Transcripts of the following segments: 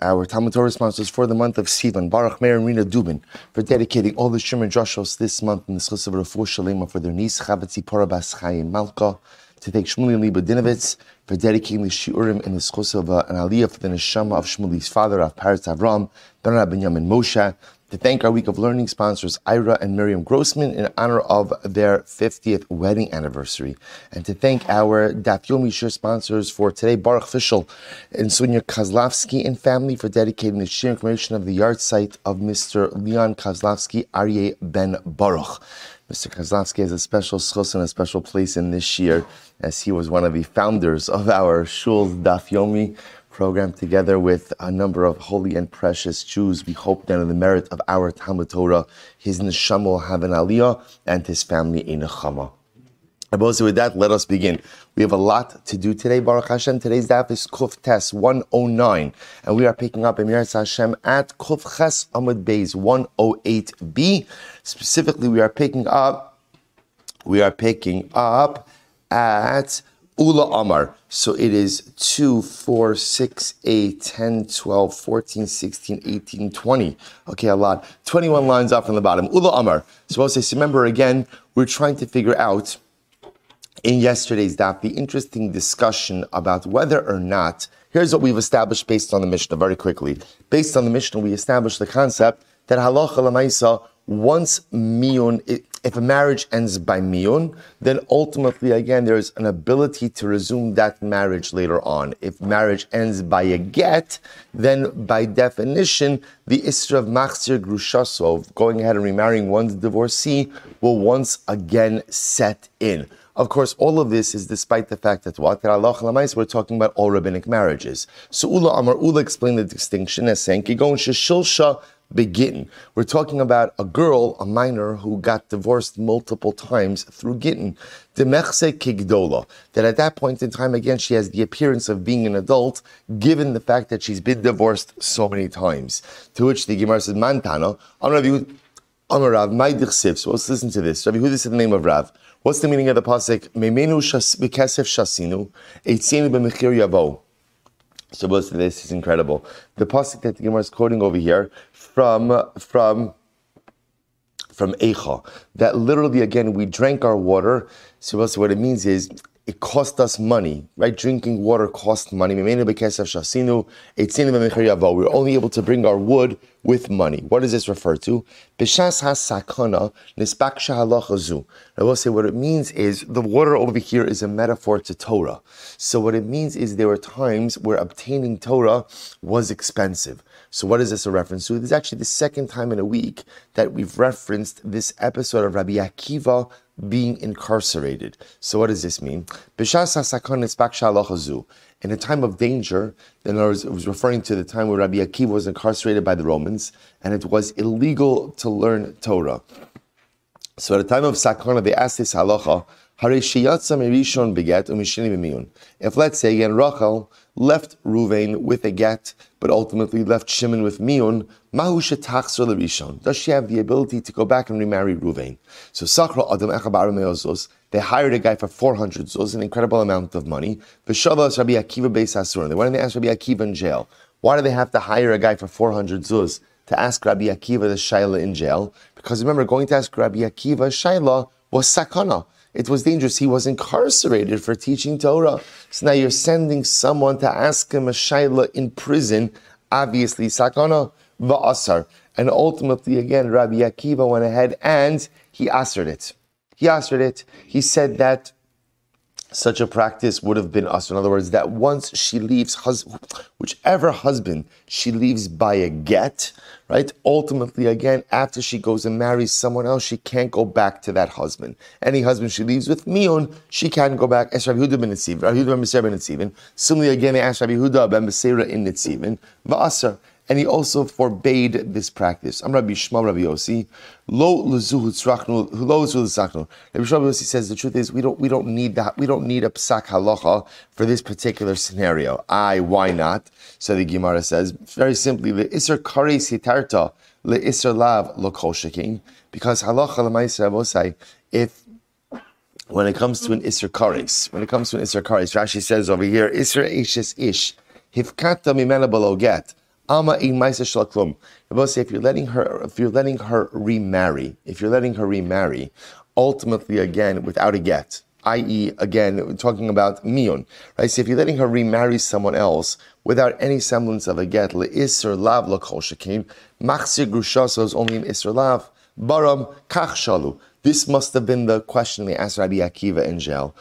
our Talmud Torah sponsors for the month of Sivan, Baruch Meir and Rina Dubin, for dedicating all the Shimon Joshos this month in the Schus of Rafu Shalema for their niece, Chavetzi Porabas Chaim Malka, to thank Shmuley Liba Dinovitz for dedicating the Shiurim in the Schus of uh, an Aliyah for the Neshama of Shmuley's father, of Paris Avram, Ben Benyamin Moshe, to thank our Week of Learning sponsors, Ira and Miriam Grossman, in honor of their 50th wedding anniversary, and to thank our Daf Yomi Shiur sponsors for today, Baruch Fischel and Sonia Kozlovsky and family for dedicating the sheer information of the yahrzeit of Mr. Leon Kozlovsky, Aryeh Ben Baruch. Mr. Kozlovsky has a special schos and a special place in this year, as he was one of the founders of our Shul's Daf Yomi program together with a number of holy and precious Jews. We hope that in the merit of our Talmud Torah, his neshama will have an aliyah and his family in a nechama. Also, with that, let us begin. We have a lot to do today, Baruch Hashem. Today's daf is Kuf Tes 109, and we are picking up Emir Hashem at Kuf Ches Amud Beis 108b. Specifically, we are picking up, we are picking up at Ula Amar. So it is 2, 4, 6, 8, 10, 12, 14, 16, 18, 20. Okay, a lot. 21 lines off from the bottom. Ula Amar. So I'll say, remember again, we're trying to figure out in yesterday's daf the interesting discussion about whether or not, here's what we've established based on the Mishnah very quickly. Based on the Mishnah, we established the concept that halacha lamaisa once miyun, if a marriage ends by miyun, then ultimately, again, there's an ability to resume that marriage later on. If marriage ends by a get, then by definition, the isra of machzir grushasov, going ahead and remarrying one's divorcee, will once again set in. Of course, all of this is despite the fact that what? We're talking about all rabbinic marriages. So Ula Amar Ula explained the distinction as saying, begin. We're talking about a girl, a minor, who got divorced multiple times through gittin. Demechse kigdola. That at that point in time, again, she has the appearance of being an adult, given the fact that she's been divorced so many times. To which the Gemara says, Mantana, Amar Rav, Maidichsiv. So let's listen to this. Rav Yehuda said the name of Rav. What's the meaning of the pasuk? Memenu b'kesef shasinu, eitzinu b'mechir yavo. So most of this is incredible. The pasuk that the Gemara is quoting over here from from from Eicha, that literally again we drank our water. So what it means is it cost us money, right? Drinking water cost money. We were only able to bring our wood with money. What does this refer to? I will say what it means is the water over here is a metaphor to Torah. So what it means is there were times where obtaining Torah was expensive. So what is this a reference to? This is actually the second time in a week that we've referenced this episode of Rabbi Akiva being incarcerated. So what does this mean? In a time of danger, in other words, it was referring to the time where Rabbi Akiva was incarcerated by the Romans, and it was illegal to learn Torah. So at a time of sakana, they asked this halacha, if let's say again Rachel left Ruvain with a get, but ultimately left Shimon with Miun, Mahu Rishon. Does she have the ability to go back and remarry Ruvain? So Sakra Adam they hired a guy for 400 zuz, an incredible amount of money. Rabbi Akiva Beis. They went and they asked Rabbi Akiva in jail. Why do they have to hire a guy for 400 zuz to ask Rabbi Akiva the Shaila in jail? Because remember, going to ask Rabbi Akiva Shaila was sakana. It was dangerous. He was incarcerated for teaching Torah. So now you're sending someone to ask him a shaila in prison, obviously sakana va'asar. And ultimately, again, Rabbi Akiva went ahead and he answered it. He answered it. He said that such a practice would have been us. In other words, that once she leaves, hus- whichever husband she leaves by a get, right? Ultimately, again, after she goes and marries someone else, she can't go back to that husband. Any husband she leaves with mion, she can't go back. As Rabbi Huda ben Nitzivin, Rabbi Huda ben Nitzivin. Similarly, again, asked Rabbi Huda ben Beseira in Nitzivin, va'asar and he also forbade this practice. I'm Rabbi Shmuel Rabbi Yossi. Lo lezuhu tzrachnu, lo lezuhu. Rabbi Shmuel Yossi says the truth is we don't we don't need that we don't need a psak halacha for this particular scenario. I why not? So the Gemara says very simply the iser kari sitarta le iser lav lo kol because halacha lemaisa avosai if when it comes to an iser kares, when it comes to an iser kares, Rashi says over here, iser ishes ish, hifkata mimena below get Ama in Maisa. If you're letting her, if you're letting her remarry, if you're letting her remarry, ultimately again without a get, i.e., again talking about mion, right? So if you're letting her remarry someone else without any semblance of a get, le'isr lav lakol shekin, machzir grushaso is only an isr lav, baram kach shalu. This must have been the question they asked Rabbi Akiva in jail.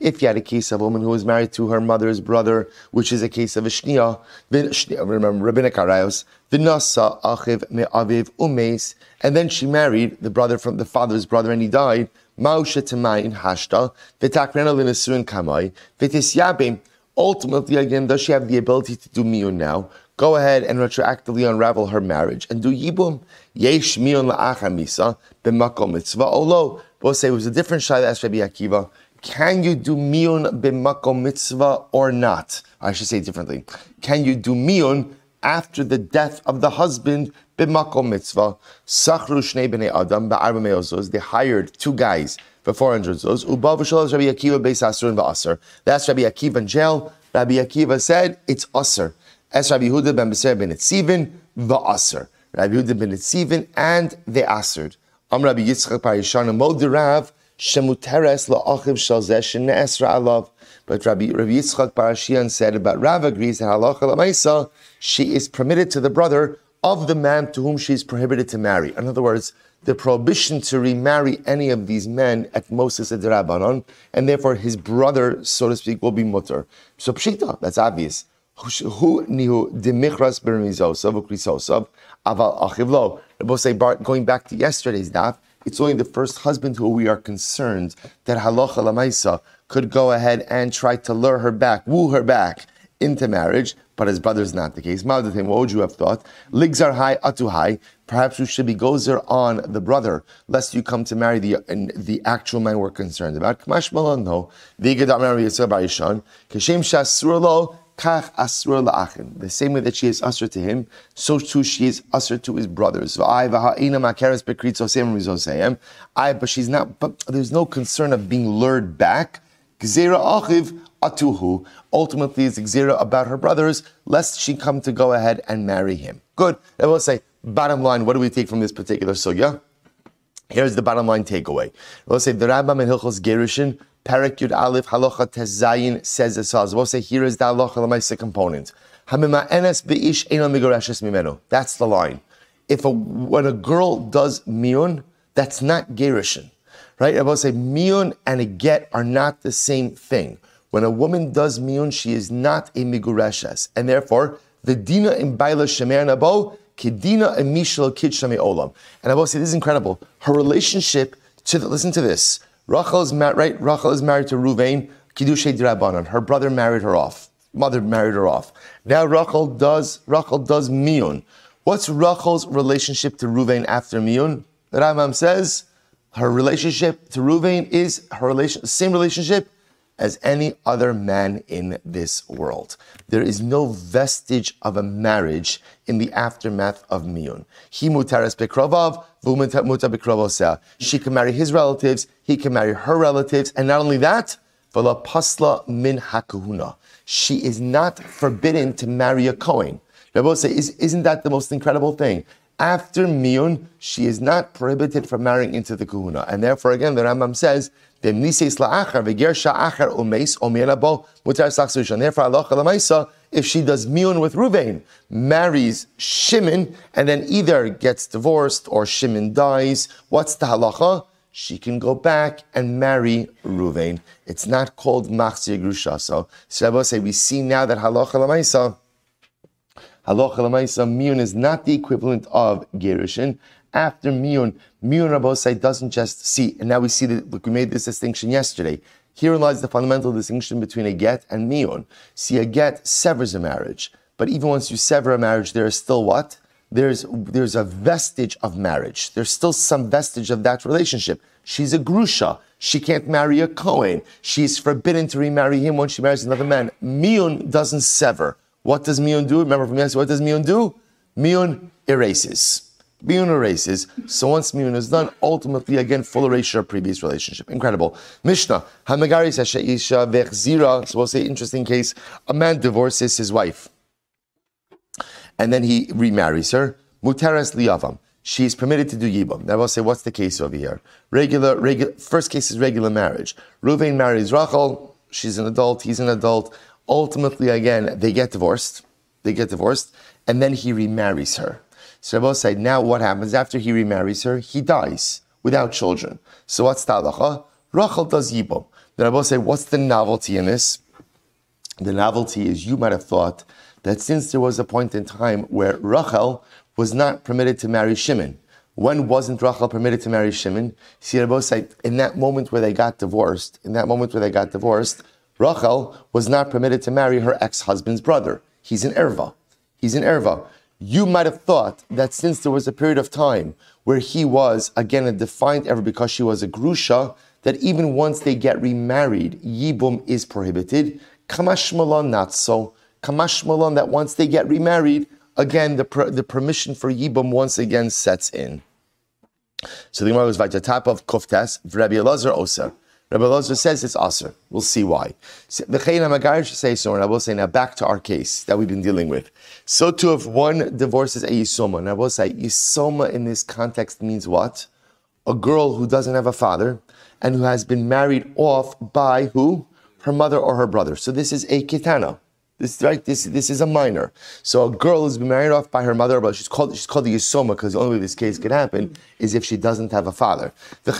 If you had a case of a woman who was married to her mother's brother, which is a case of a shnia, remember rabbinic arayos, vinasa achiv me'aviv umes, and then she married the brother from the father's brother, and he died. Mausha in hashta v'takrena l'nesuin kamai v'tisyabim. Ultimately, again, does she have the ability to do miyun now? Go ahead and retroactively unravel her marriage and do yibum. Yesh mion la'acha misa b'makom mitzvah oh, olo. We'll say it was a different shayla asked Rabbi Akiva. Can you do mion b'makom mitzvah or not? I should say differently. Can you do mion after the death of the husband b'makom mitzvah? Sachru shnei b'nei adam ba'arba me'ozos. They hired two guys for 400 zos. Uba v'sholas Rabbi Akiva beis asur and ba'asur. That's Rabbi Akiva in jail. Rabbi Akiva said it's asur. As Rabbi Yehuda ben Beser ben Etzivin va'asur. Rabbi Yehuda ben Etzivin, and they answered. Am Rabbi Yitzchak Parishana Modirav Shemuteres la'achiv shalzeh shene'esra alav. But Rabbi, Rabbi Yitzchak Parashian said about Rav agrees that halacha la'maisa, she is permitted to the brother of the man to whom she is prohibited to marry. In other words, the prohibition to remarry any of these men at Moses a Rabbanon, and therefore his brother, so to speak, will be mutter. So pshita, that's obvious. Who nihu demichras bermizosav ukrisosav aval achivlo. say going back to yesterday's daf, it's only the first husband who we are concerned that halacha lamaisa could go ahead and try to lure her back, woo her back into marriage, but his brother's not the case. What would you have thought? Ligzar high atu high. Perhaps you should be gozer on the brother, lest you come to marry the the actual man we're concerned about. Kamash no. V'igad amar yisrael ba'ishan. Kashem shasur Kach asur la'achin. The same way that she is usher to him, so too she is usher to his brothers. I, but she's not, but there's no concern of being lured back. Gzera achiv atuhu. Ultimately, it's gzera about her brothers, lest she come to go ahead and marry him. Good. I will say, bottom line, what do we take from this particular sugya? Here's the bottom line takeaway. We'll say the Rambam in Hilchos Gerushin Parak Yud Aleph Halacha Tezayin says as follows. We'll say here is the Halacha Lamaisa component. Migoreshes Mimenu. That's the line. If a, when a girl does miyun, that's not gerushin, right? I will say miyun and a get are not the same thing. When a woman does miyun, she is not a migureshes, and therefore the dina in baila shemer nabo kidina emishal kidshami olam. And I will say this is incredible. Her relationship to the, listen to this. Rachel is married, right? Rachel is married to Ruvain, Kiddushay Drabanan. Her brother married her off. Mother married her off. Now Rachel does, Rachel does Miyun. What's Rachel's relationship to Ruvain after Miyun? The Rambam says her relationship to Ruvain is her relation, same relationship as any other man in this world. There is no vestige of a marriage in the aftermath of Miyun. He mutaras bekrovav, muta bekrovosea. She can marry his relatives, he can marry her relatives, and not only that, v'la pasla min hakuhuna. She is not forbidden to marry a Kohen. Rabbi say, isn't that the most incredible thing? After Miyun, she is not prohibited from marrying into the Kahuna. And therefore, again, the Rambam says Therefore, Allah if she does miun with Ruvain, marries Shimon, and then either gets divorced or Shimon dies, what's the halacha? She can go back and marry Ruvain. It's not called machzir grusha. So, so say we see now that halacha lamaisa, halacha lamaisa miun is not the equivalent of gerushin. After miun, Miyun Rabbosai doesn't just see, and now we see that look, we made this distinction yesterday. Here lies the fundamental distinction between a get and miyun. See, a get severs a marriage, but even once you sever a marriage, there is still what? There's there's a vestige of marriage. There's still some vestige of that relationship. She's a grusha. She can't marry a Kohen. She's forbidden to remarry him when she marries another man. Miyun doesn't sever. What does miyun do? Remember from yesterday, what does miyun do? Miyun erases. Miyun erases. So once Miyun is done, ultimately, again, full erasure of previous relationship. Incredible. Mishnah, Hamagari Isha vechzira. So we'll say, interesting case, a man divorces his wife. And then he remarries her. Muteras liyavam. She's permitted to do yibam. Now we'll say, what's the case over here? Regular, regular, first case is regular marriage. Ruvain marries Rachel. She's an adult. He's an adult. Ultimately, again, they get divorced. They get divorced. And then he remarries her. So Rabbi said, now what happens after he remarries her? He dies without children. So what's talacha? Rachel does yibum. Then Rabbi say, what's the novelty in this? The novelty is you might have thought that since there was a point in time where Rachel was not permitted to marry Shimon, when wasn't Rachel permitted to marry Shimon? See, Rabbi said, in that moment where they got divorced, in that moment where they got divorced, Rachel was not permitted to marry her ex-husband's brother. He's an erva. He's an erva you might have thought that since there was a period of time where he was, again, a defined ever because she was a grusha, that even once they get remarried, yibum is prohibited. Kamashmalon, not so. Kamashmalon, that once they get remarried, again, the, per, the permission for yibum once again sets in. So the Gemara was top of Kuftas, Rabbi Elazar Osa. Rabbi Elazar says it's aser. We'll see why. The Chayim Hamagarish say so, and I will say now back to our case that we've been dealing with. So too, if one divorces a Yisoma, and I will say Yisoma in this context means what? A girl who doesn't have a father and who has been married off by who? Her mother or her brother. So this is a kitana. This right. This this is a minor. So a girl who's been married off by her mother, but she's called she's called the yisoma because the only way this case can happen is if she doesn't have a father. So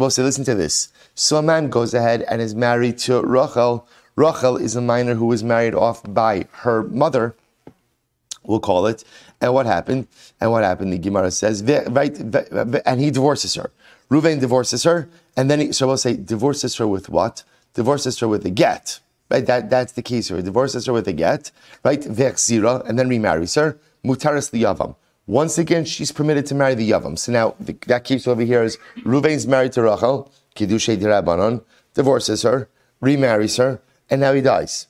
we'll say, listen to this. So a man goes ahead and is married to Rachel. Rachel is a minor who was married off by her mother. We'll call it. And what happened? And what happened? The Gemara says, right, and he divorces her. Ruvain divorces her, and then he, so we'll say divorces her with what? Divorces her with a get. Right? That, that's the case here. Divorces her with a get, right? Vechzira, and then remarries her. Mutaris yavam. Once again, she's permitted to marry the yavam. So now the, that case over here is Ruvain's married to Rachel, Kiddushay Dirabanon, divorces her, remarries her, and now he dies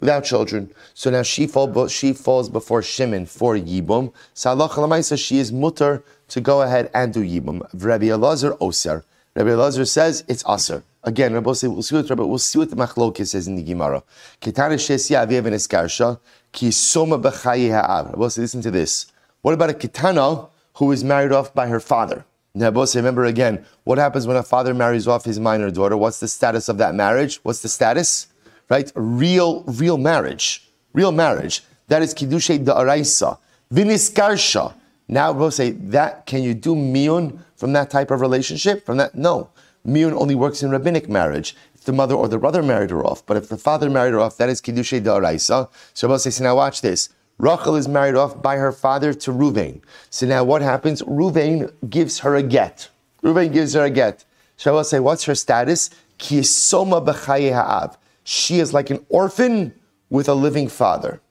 without children. So now she, fall, she falls before Shimon for Yibum. So Allah she is mutter to go ahead and do Yibum. Rabbi Elazar Oser. Rabbi Elazar says it's Aser. Again, Rabbi say we'll see what Rabbi, we'll see what the Machlokes says in the Gemara. Ketana shesia aviv and eskarsha ki soma b'chayi ha'av. Rabbi say listen to this. What about a ketana who is married off by her father? Rabbi say remember again, what happens when a father marries off his minor daughter? What's the status of that marriage? What's the status? Right, real, real marriage, real marriage. That is kiddushay da'araisa. Viniskarsha. Now, Rabbi say that can you do miyun from that type of relationship? From that, no. Miyun only works in rabbinic marriage. If the mother or the brother married her off, but if the father married her off, that is kiddushay da'araisa. So Rabbi says, now watch this. Rachel is married off by her father to Ruvain. So now what happens? Ruvain gives her a get. Ruvain gives her a get. So I will say, what's her status? Kisoma ha'av. She is like an orphan with a living father.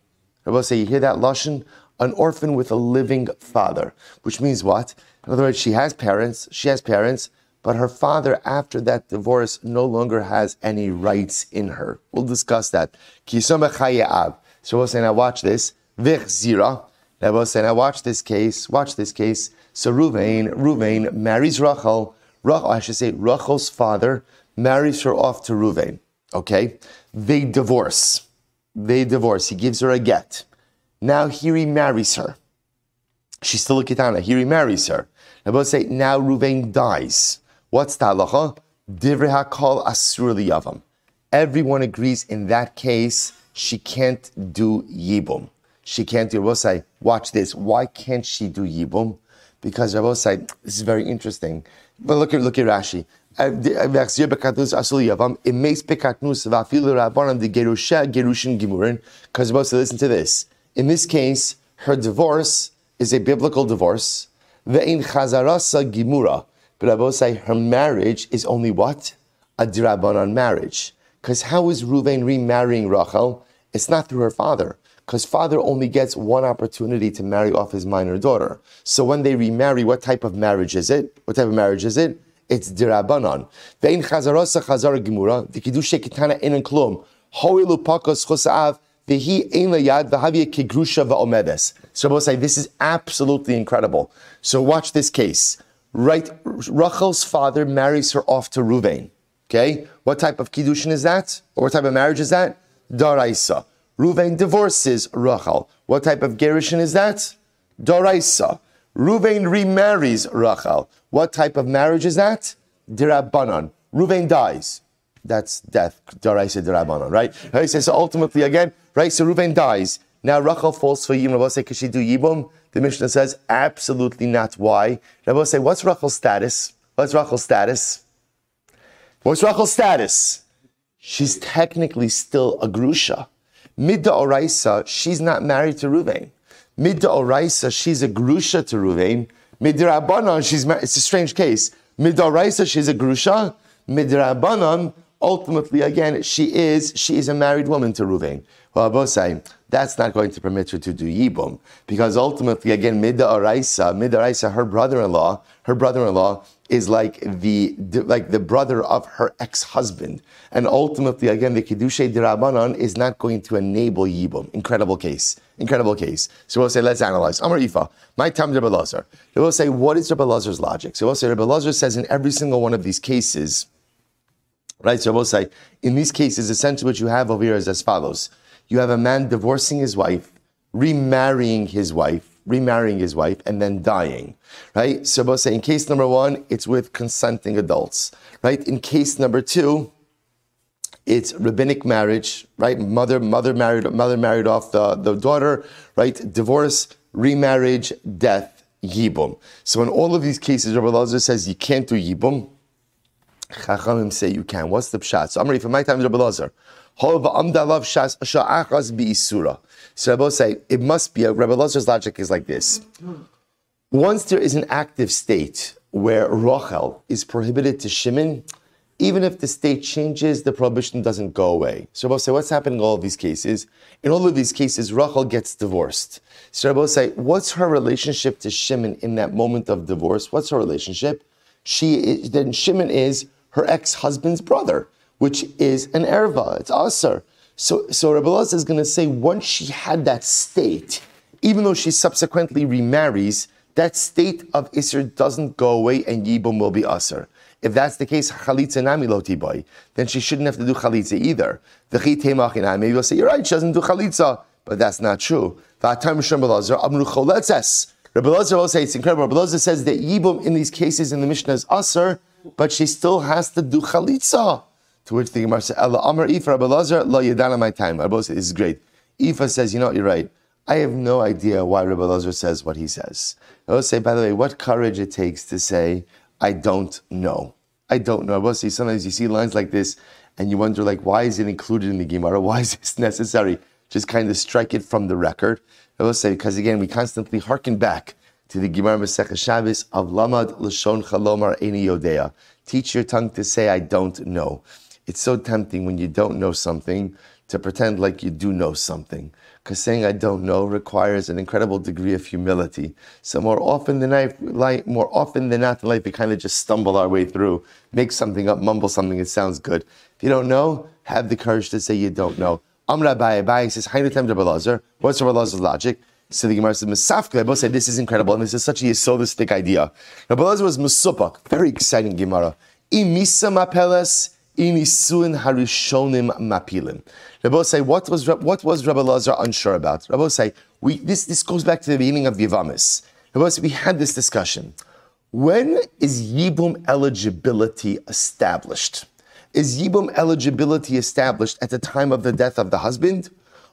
I will say, you hear that lashon? An orphan with a living father, which means what? In other words, she has parents. She has parents but her father, after that divorce, no longer has any rights in her. We'll discuss that. So we'll say, now watch this. Now we'll say, now watch this case. Watch this case. So Ruvain, Ruvain marries Rachel. Rachel, I should say, Rachel's father marries her off to Ruvain. Okay? They divorce. They divorce. He gives her a get. Now he remarries her. She's still a kitana. He remarries her. Now we'll say, now Ruvain dies. What's the halacha? Divrei hakol asur liyavam. Everyone agrees in that case she can't do yibum. She can't do. Rabosai, watch this. Why can't she do yibum? Because Rabosai, this is very interesting. But look at look at Rashi. Because Rabosai, listen to this. In this case, her divorce is a biblical divorce. Ve'in chazarasa gimura. But Rabbi say her marriage is only what? A dirabanan marriage. Because how is Ruvain remarrying Rachel? It's not through her father. Because father only gets one opportunity to marry off his minor daughter. So when they remarry, what type of marriage is it? What type of marriage is it? It's dirabanan. Vein chazarasa chazar gemura, the kiddushe kitana in klum. Hoilu pakos va'omedes. So I will say this is absolutely incredible. So watch this case. Right, Rachel's father marries her off to Ruvain. Okay, what type of kiddushin is that? Or what type of marriage is that? Daraisa. Ruvain divorces Rachel. What type of gerushin is that? Daraisa. Ruvain remarries Rachel. What type of marriage is that? Dirabanan. Ruvain dies. That's death. Daraisa dirabanan, right? right? So ultimately, again, right? So Ruvain dies. Now Rachel falls for Yibum. Rabbi say, she do Yibum? The Mishnah says, absolutely not. Why? Rabbi say, what's Rachel's status? What's Rachel's status? What's Rachel's status? She's technically still a grusha. Midda Oraisa, she's not married to Ruvain. Midda Oraisa, she's a grusha to Ruvain. Midda Rabbanon, she's married. It's a strange case. Midda Oraisa, she's a grusha. Midda Rabbanon, ultimately, again, she is she is a married woman to Ruvain. Well, that's not going to permit her to do Yibum, because ultimately, again, Midda Araisa, Midda Araisa, her brother-in-law, her brother-in-law is like the, like the brother of her ex-husband, and ultimately, again, the Kiddushay Dirabanan is not going to enable Yibum. Incredible case, incredible case. So we'll say, let's analyze. Amar Ifa, my time Rebbe Lazar. We'll say, what is Rebbe logic? So we'll say, Rebbe says in every single one of these cases, right? So we'll say, in these cases, essentially what you have over here is as follows you have a man divorcing his wife, remarrying his wife, remarrying his wife, and then dying, right? So we'll say in case number one, it's with consenting adults, right? In case number two, it's rabbinic marriage, right? Mother, mother married, mother married off the, the daughter, right? Divorce, remarriage, death, yibum. So in all of these cases, Rabbi Lazar says you can't do yibum. Chachamim say you can. What's the pshat? So I'm ready for my time, Rabbi Lazar. So Rabbi say it must be. A, Rabbi Lazar's logic is like this: once there is an active state where Rachel is prohibited to Shimon, even if the state changes, the prohibition doesn't go away. So Rabbi say, what's happening in all of these cases? In all of these cases, Rachel gets divorced. So Rabbi say, what's her relationship to Shimon in that moment of divorce? What's her relationship? She is, then Shimon is her ex-husband's brother which is an erva. It's aser. So, so Rabbi Lazar is going to say once she had that state, even though she subsequently remarries, that state of Isser doesn't go away and Yibum will be aser. If that's the case, chalitza nami boy, then she shouldn't have to do chalitza either. Maybe you'll say, you're right, she doesn't do chalitza, but that's not true. Rabbi Lazar will say, it's incredible. Rabbi says that Yibum in these cases in the Mishnah is aser, but she still has to do chalitza. To which the Gemara says, Allah Amar Ifa Rabbi lo yedana my time. Rabbi this is great. Ifa says, you know, you're right. I have no idea why Rabbi Lazar says what he says. I will say, by the way, what courage it takes to say, I don't know. I don't know. I will say, sometimes you see lines like this and you wonder, like, why is it included in the Gemara? Why is this necessary? Just kind of strike it from the record. I will say, because again, we constantly hearken back to the Gemara Masech Shabbos of Lamad Lashon Chalomar Eni Yodea. Teach your tongue to say, I don't know. It's so tempting when you don't know something to pretend like you do know something. Because saying I don't know requires an incredible degree of humility. So more often than not, more often than not in life, we kind of just stumble our way through, make something up, mumble something that sounds good. If you don't know, have the courage to say you don't know. Amra Abaye, Abaye says, Hainu Lazar. What's Rabbi logic? So the Gemara says, Mesafka, both said, this is incredible, and this is such a yesodistic idea. Rabbi was Mesupak, very exciting Gemara. Imisa mapeles, inisuin harishonim mapilim. Rabbi say, what was what was Rabbi Lazar unsure about? Rabbi say, we this this goes back to the beginning of Yivamis. Rabbi say, we had this discussion. When is Yibum eligibility established? Is Yibum eligibility established at the time of the death of the husband,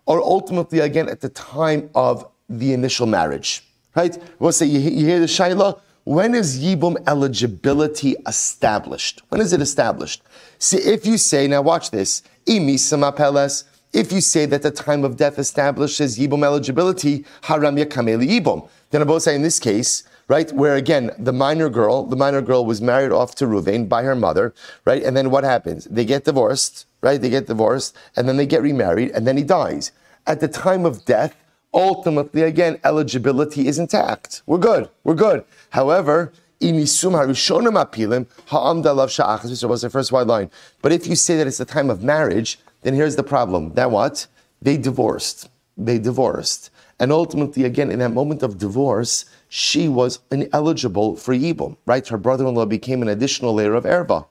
or ultimately again at the time of the initial marriage? Right? We'll say you, you hear the Shaila. When is Yibum eligibility established? When is it established? See, if you say, now watch this, if you say that the time of death establishes Yibum eligibility, haram yakameli Yibum. Then I both say in this case, right, where again, the minor girl, the minor girl was married off to Ruvain by her mother, right, and then what happens? They get divorced, right, they get divorced, and then they get remarried, and then he dies. At the time of death, ultimately, again, eligibility is intact. We're good. We're good. However, inisum harishonim apilim ha'amdalav sha'achas, which was the first white line. But if you say that it's the time of marriage, then here's the problem. That what? they divorced. They divorced. And ultimately, again, in that moment of divorce, she was ineligible for Yibum, right? Her brother-in-law became an additional layer of erba.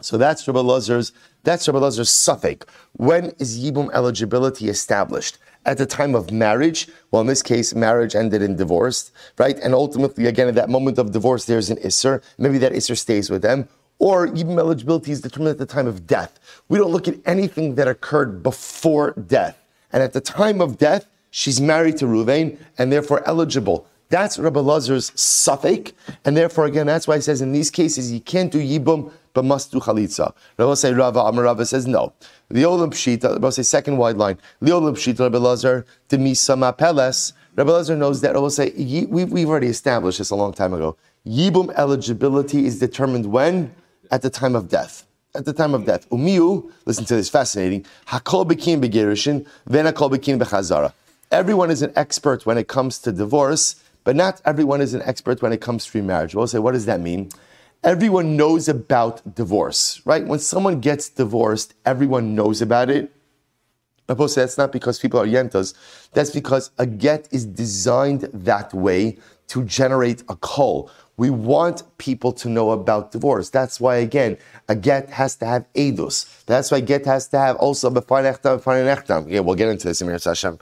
So that's Rabbi Lazar's, that's Rabbi Lazar's suffix. When is Yibum eligibility established? At the time of marriage, well, in this case, marriage ended in divorce, right? And ultimately, again, at that moment of divorce, there's an Isser. Maybe that Isser stays with them. Or Yibum eligibility is determined at the time of death. We don't look at anything that occurred before death. And at the time of death, she's married to Ruvain and therefore eligible. That's Rabbi Lazar's suffix, and therefore, again, that's why he says in these cases you can't do yibum but must do chalitza. Rabbi say Rava Amar Rava says no. The olam pshita. Rabbi say second wide line. The olam pshita. Rabbi Lazar demisama peles. Rabbi Lazar knows that. Rabbi say we've, we've already established this a long time ago. Yibum eligibility is determined when at the time of death at the time of death. Umiu, listen to this, fascinating. Hakol bekim begirishin, then hakol bekim bechazara. Everyone is an expert when it comes to divorce, but not everyone is an expert when it comes to remarriage. We'll say, what does that mean? Everyone knows about divorce, right? When someone gets divorced, everyone knows about it. I say that's not because people are yentas. That's because a get is designed that way to generate a call. We want people to know about divorce. That's why, again, a get has to have edus. That's why get has to have also b'fanechtam, b'fanechtam. Yeah, we'll get into this in Hashem.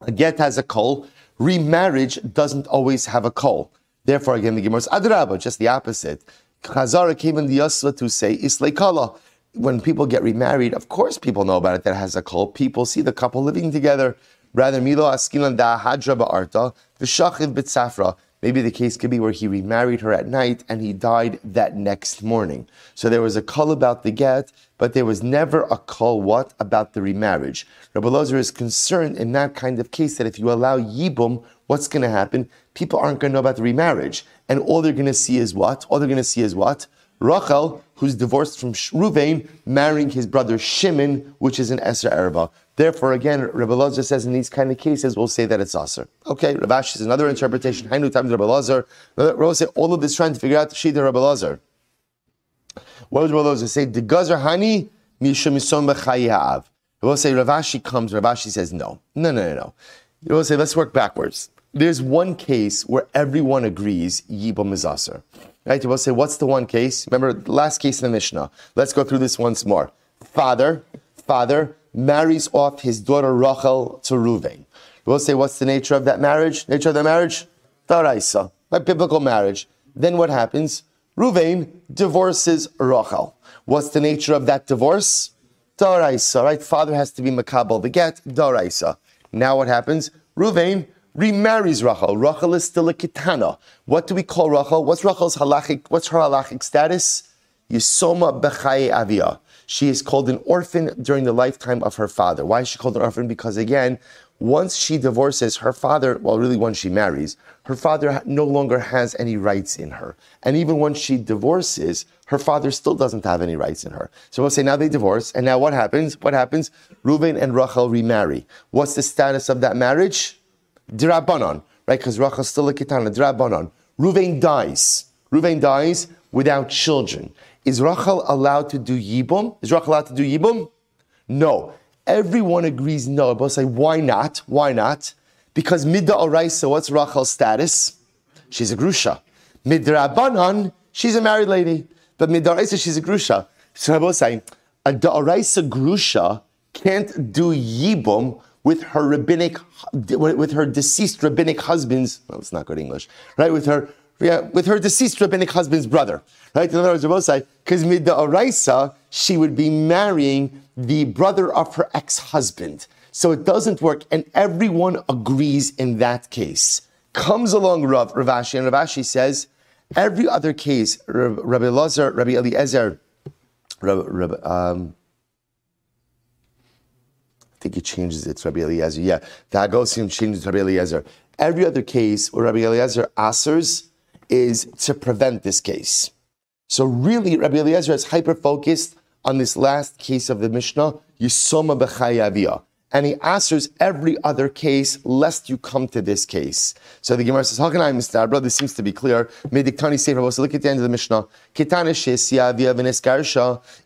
A get has a call. Remarriage doesn't always have a call. Therefore, again, the Gemara is adraba, just the opposite. Chazara came in the Yasva to say isleikala. When people get remarried, of course, people know about it. That has a call. People see the couple living together. Rather, milo askilan da hadra ba'arta v'shachiv b'tzafra. Maybe the case could be where he remarried her at night and he died that next morning. So there was a call about the get, but there was never a call what about the remarriage. Rabbi Lozer is concerned in that kind of case that if you allow yibum, what's going to happen? People aren't going to know about the remarriage, and all they're going to see is what? All they're going to see is what? Rachel, who's divorced from Ruvain, marrying his brother Shimon, which is an Esra Erba. Therefore, again, Rabbi Lazar says in these kind of cases, we'll say that it's Aser. Okay, Ravash is another interpretation. Hainu times Rabbi Lazar. Rabbi say all of this trying to figure out Shida Rabbi Lazar. What does Rabbi Lazar say? The Gazer Hani Mishamisom Bechayav. Rabbi say Ravashi comes, Ravashi says no. No, no, no, no. Rabbi say, let's work backwards. There's one case where everyone agrees Yibam Aser. Right? You will say, what's the one case? Remember the last case in the Mishnah. Let's go through this once more. Father, father marries off his daughter Rachel to Ruvain. We'll say, what's the nature of that marriage? Nature of the marriage? Daraisa, by biblical marriage. Then what happens? Ruvain divorces Rachel. What's the nature of that divorce? Daraisa, right? Father has to be makabel the get, Daraisa. Now what happens? Ruvain remarries Rachel. Rachel is still a kitana. What do we call Rachel? What's Rachel's halachic? What's her halachic status? Yisoma b'chaye avia. She is called an orphan during the lifetime of her father. Why is she called an orphan? Because again, once she divorces her father, well, really once she marries, her father no longer has any rights in her. And even once she divorces, her father still doesn't have any rights in her. So we'll say now they divorce, and now what happens? What happens? Reuben and Rachel remarry. What's the status of that marriage? Dirabanon, right? Because Rachel's still a kitana. Dirabanon. Reuven dies. Reuven dies without children. Is Rachel allowed to do Yibum? Is Rachel allowed to do Yibum? No. Everyone agrees no. But say, why not? Why not? Because Midda Oraisa, what's Rachel's status? She's a Grusha. Midrabanan, she's a married lady. But Midda Oraisa, she's a Grusha. So I'm saying, a Da'oraisa Grusha can't do Yibum with her rabbinic, with her deceased rabbinic husband's, well, it's not good English, right? With her yeah, with her deceased rabbinic husband's brother. Right? In other words, say, because midda oraisa, she would be marrying the brother of her ex-husband. So it doesn't work, and everyone agrees in that case. Comes along Rav, Ravashi, and Ravashi says, every other case, Rabbi Lazar, Rabbi Eliezer, Rabbi, Rabbi, um, think he changes it to Rabbi Eliezer. Yeah, the Hagosim changes Rabbi Eliezer. Every other case where Rabbi Eliezer answers is to prevent this case. So really, Rabbi Eliezer is hyper focused on this last case of the Mishnah, Yisoma b'chayavia. And he answers every other case lest you come to this case. So the Gemara says, How can I. Brother, this seems to be clear. Mediktani Sefer, so look at the end of the Mishnah. Kitana.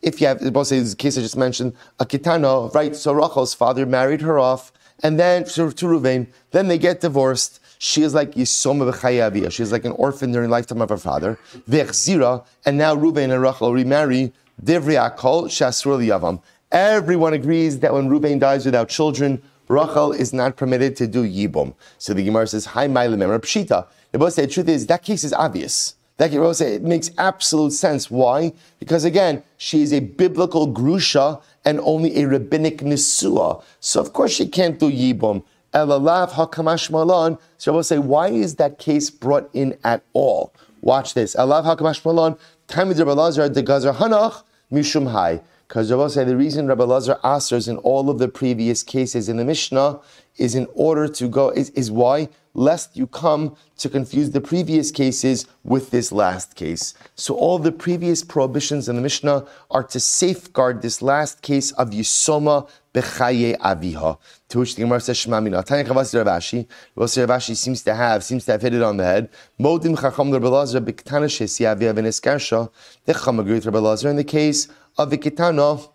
If you have, the case I just mentioned, a Kitano, right? So Rachel's father married her off, and then to, Ruvain, then they get divorced. She is like Yisoma b'chayavia. She is like an orphan during the lifetime of her father. V'echzira, and now Ruvain and Rachel remarry. Divri akol shasrul yavam. Everyone agrees that when Ruvain dies without children, Rachel is not permitted to do yibum. So the Gemara says, "Hi, my lememra pshita." The both say the truth is that case is obvious. That can say it makes absolute sense. Why? Because again, she is a biblical grusha and only a rabbinic nisua. So of course she can't do yibum. Elalav hakamash malan. So I will say, why is that case brought in at all? Watch this. Elav hakamash malan. Time of Rabbi Lazar de Gazar Hanach mishum hai. Because Rabbi say the reason Rabbi Lazar answers in all of the previous cases in the Mishnah is in order to go is, is why lest you come to confuse the previous cases with this last case. So all the previous prohibitions in the Mishnah are to safeguard this last case of Yisoma bechaye aviha. To which the Gemara says Shemamina. Tanya Chavasi Ravashi. Ravashi seems to have seems to have hit it on the head. Modim Chacham Rabbi Lazar b'ktana shesi v'neskarsha. The Chacham agreed with Rabbi Lazar in the case of the Kitana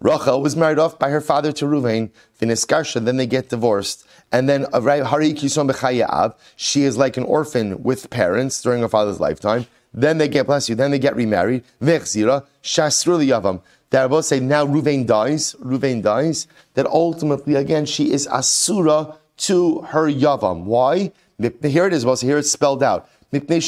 Rachel was married off by her father to Ruvain, Viniskarsha, then they get divorced. And then uh, she is like an orphan with parents during her father's lifetime. Then they get, bless you, then they get remarried. Vechzira, Shasrul. That both say now Ruvain dies, Ruvain dies, that ultimately again she is Asura to her Yavam. Why? Here it is, well, so here it's spelled out. Because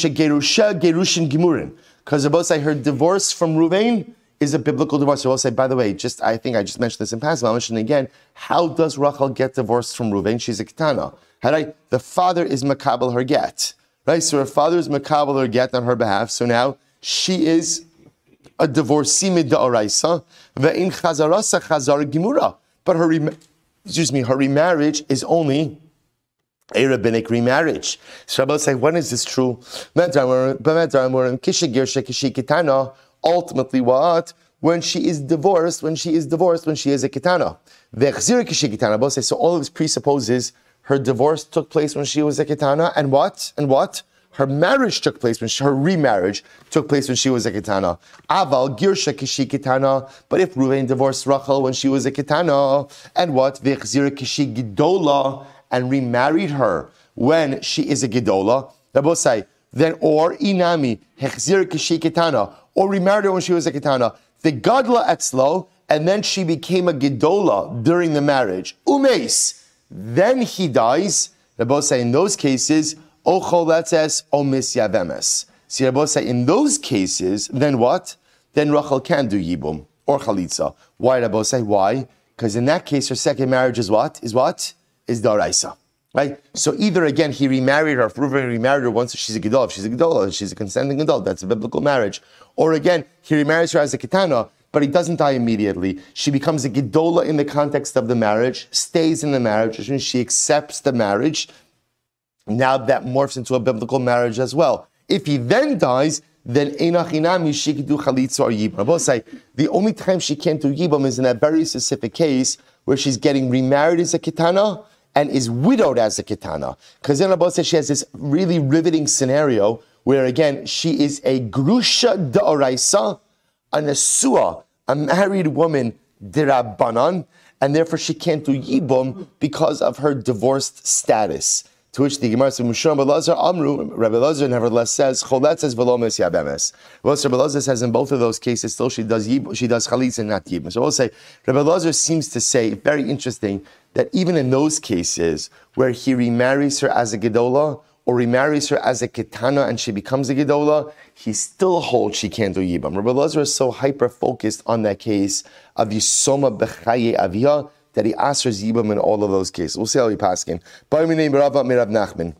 the both say her divorce from Ruvain is a biblical divorce. So I'll say, by the way, just I think I just mentioned this in past. I'll mention again. How does Rachel get divorced from Reuven? She's a ketana. Right? The father is makabel her get. Right? So her father is makabel her get on her behalf. So now she is a divorcee mid'oraisa. Ve'in chazarasa chazar gimura. But her, excuse me, her remarriage is only a rabbinic remarriage. So Rabbi say, when is this true? Ultimately what? When she is divorced, when she is divorced, when she is a kitana. So all of this presupposes her divorce took place when she was a kitana, and what? And what? Her marriage took place when she, her remarriage took place when she was a kitana. Aval girsha kishi kitana. But if Ruvain divorced Rachel when she was a kitana, and what? V'chzir kishi gidola and remarried her when she is a gidola. Say then or inami hechzir kishi kitana or remarried her when she was a ketana. The gadla etzlo, and then she became a gedola during the marriage. Umes. Then he dies. They both say in those cases, ochol letzes omis yavemes. See, they both say in those cases, then what? Then Rachel can do yibum or chalitza. Why? They both say why? Because in that case, her second marriage is what? Is what? Is daraisa. Right? So either again he remarried her, if Reuven remarried her once she's a gedol. If she's a gedol, she's a consenting adult. That's a biblical marriage. Or again, he remarries her as a kitana, but he doesn't die immediately. She becomes a gedola in the context of the marriage, stays in the marriage, which means she accepts the marriage. Now that morphs into a biblical marriage as well. If he then dies, then enachinami she can do chalitza or yibam. Say the only time she can't do yibam is in a very specific case where she's getting remarried as a kitana and is widowed as a kitana. Because then Rabbi says she has this really riveting scenario where again she is a grusha da'oraisa, a nesua, a married woman dirabanan, and therefore she can't do yibum because of her divorced status. To which the Gemara says, Mushram Belazar Amru, Rabbi Lazar nevertheless says, Cholet says Velomes Yabemes. Rabbi Lazar says in both of those cases, still she does yib, she does chalitz and not yibum. So we'll say, Rabbi Lazar seems to say, very interesting, that even in those cases where he remarries her as a Gedola or remarries her as a Ketana and she becomes a Gedola, he still holds she can't do Yibam. Rabbi Lazar is so hyper focused on that case of Yisoma Bechaye Avia that he asks her Yibam in all of those cases. We'll see how he passes. By my name, Mirav Nachman.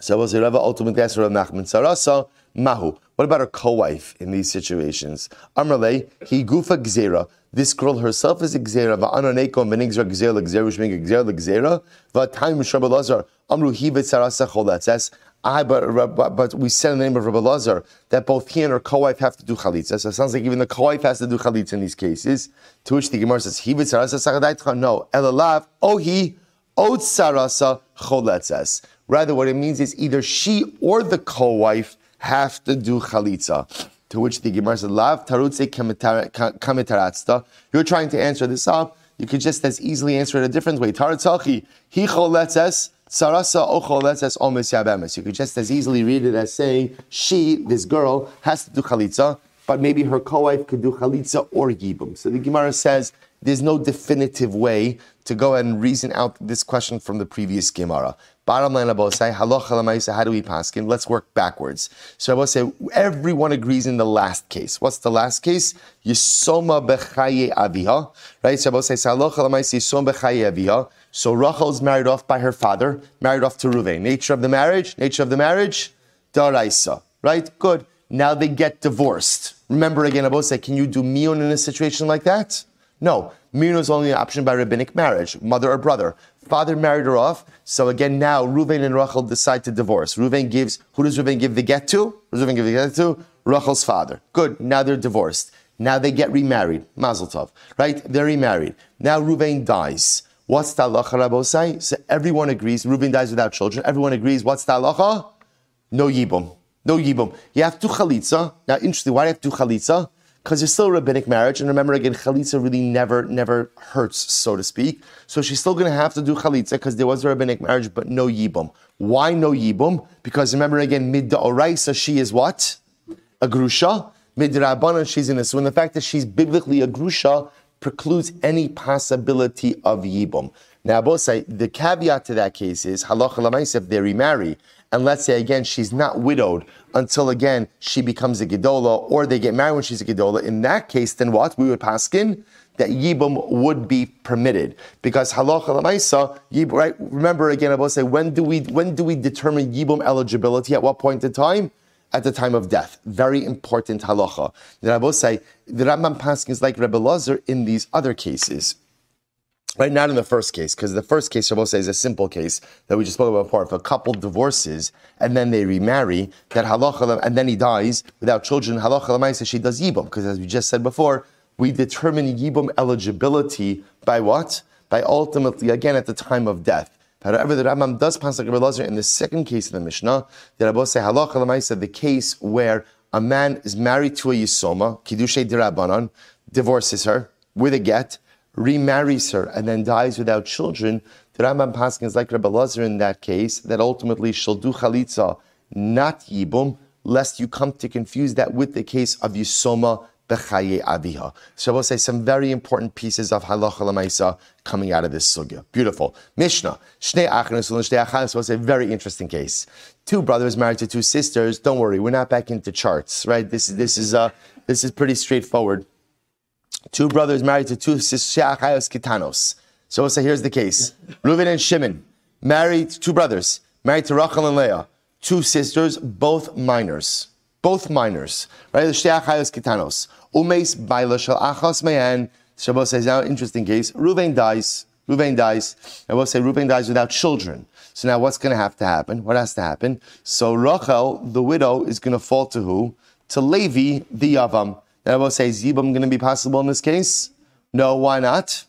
So was Rava ultimately asked Rav Nachman. Sarasa Mahu. What about her co-wife in these situations? Amrale, he gufa gzera. This girl herself is gzera. Va'ananeko v'nigzera gzera which means gzera l'gzera. Va'tayim Rabbi Lazar. Amru hi v'tzarasa choletzes. I, but, but, we said in the name of Rabbi Lazar that both he and her co-wife have to do chalitza. So it sounds like even the co-wife has to do chalitza in these cases. To which the Gemara says, he No, elalav, oh he, sarasa choletzes. Rather, what it means is either she or the co-wife have to do chalitza. To which the Gemara says, lav tarutze kamitaratsta. You're trying to answer this up. You could just as easily answer it a different way. Taratzachi, he choletzes, sarasa o choletzes omes yabemes. You could just as easily read it as saying, she, this girl, has to do chalitza, but maybe her co-wife could do chalitza or yibum. So the Gemara says, there's no definitive way to go and reason out this question from the previous Gemara. Bottom line, about say halacha how do we paskin? Let's work backwards. So will say everyone agrees in the last case. What's the last case? Yisoma bechaye aviha, right? So I will say halacha yisoma bechaye aviha. So Rachel is married off by her father, married off to Ruvain. Nature of the marriage, nature of the marriage, daraisa, right? Good. Now they get divorced. Remember again, I say, can you do mion in a situation like that? No, mion is only an option by rabbinic marriage, mother or brother. Father married her off. So again, now Ruvain and Rachel decide to divorce. Ruvain gives, who does Ruvain give the get to? Who does Ruvain give the get to? Rachel's father. Good. Now they're divorced. Now they get remarried. Mazel tov. Right? They're remarried. Now Ruvain dies. What's the halacha, Rabbosai? So everyone agrees. Ruvain dies without children. Everyone agrees. What's the halacha? No yibum. No yibum. You have to chalitza. Now, interesting. Why do you have to chalitza? Because there's still a rabbinic marriage. And remember again, chalitza really never, never hurts, so to speak. So she's still going to have to do chalitza because there was a rabbinic marriage, but no yibum. Why no yibum? Because remember again, mid oraisa, she is what? A grusha. Mid rabbanan, she's in a. So, and the fact that she's biblically a grusha precludes any possibility of yibum. Now, both say the caveat to that case is halacha if they remarry, and let's say again she's not widowed until again she becomes a gedola, or they get married when she's a gedola. In that case, then what we would paskin that yibum would be permitted because halacha lamaisa. Right? Remember again, I will say when do we when do we determine yibum eligibility? At what point in time? At the time of death. Very important halacha. Then I will say the Rambam paskin is like Rebbe Lazar in these other cases. Right, not in the first case, because the first case, Shabbos is a simple case that we just spoke about before. If a couple divorces and then they remarry, that halacha, and then he dies without children, halacha says she does yibum, because as we just said before, we determine yibum eligibility by what? By ultimately, again, at the time of death. However, the Rambam does like Rabbi in the second case of the Mishnah, the Rabbi say halacha the case where a man is married to a yisoma, kiddushay dirabanan, divorces her with a get, remarries her and then dies without children, the Rambam Paskin is like Rabbi Lazar in that case, that ultimately she'll do chalitza, not yibum, lest you come to confuse that with the case of Yisoma Bechaye Aviha. So we'll say some very important pieces of halacha lemaisa coming out of this sugya. Beautiful. Mishnah. Shnei achnos shnei achanos was a very interesting case. Two brothers married to two sisters. Don't worry, we're not back into charts, right? This, this, is, uh, this is pretty straightforward. Two brothers married to two Shachayos Kitanos. So, we'll say here's the case. Reuven and Shimon, married, two brothers, married to Rachel and Leah. Two sisters, both minors. Both minors. Right? The Shachayos Kitanos. Umeis Baila Shal Achos Me'en. Shabbos says, now interesting case. Reuven dies. Reuven dies. I will say Reuven dies without children. So now what's going to have to happen? What has to happen? So Rachel, the widow, is going to fall to who? To Levi, the Yavam. Then I will say, Yibam going to be possible in this case? No, why not?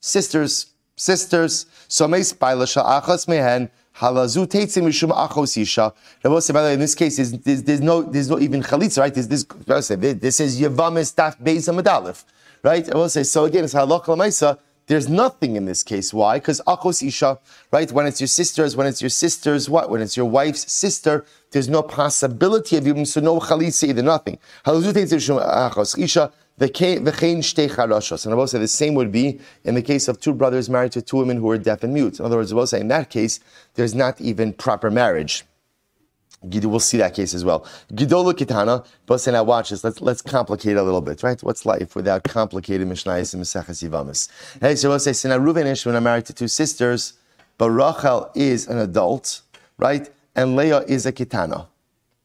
Sisters, sisters. So meis bailasha achas mehen halazu teitzim mishum achos isha. Will say, by the way, in this case, there's, there's, there's no, there's no even chalitza, right? This, say, this is Yavamis daf beis amadalef, right? I will say, so again, it's halach lamaisa. There's nothing in this case. Why? Because achos isha, right? When it's your sisters, when it's your sister's what? When it's your wife's sister, there's no possibility of even so no chalitza either nothing. Achos isha. And I will say the same would be in the case of two brothers married to two women who are deaf and mute. In other words, will say in that case, there's not even proper marriage. We'll see that case as well. Gidola Kitana, but say now watch this. Let's let's complicate a little bit, right? What's life without complicated Mishnayos and Mesechas Yivamis? Hey, so we'll say, now Reuven and are married to two sisters, but Rachel is an adult, right? And Leah is a Kitana.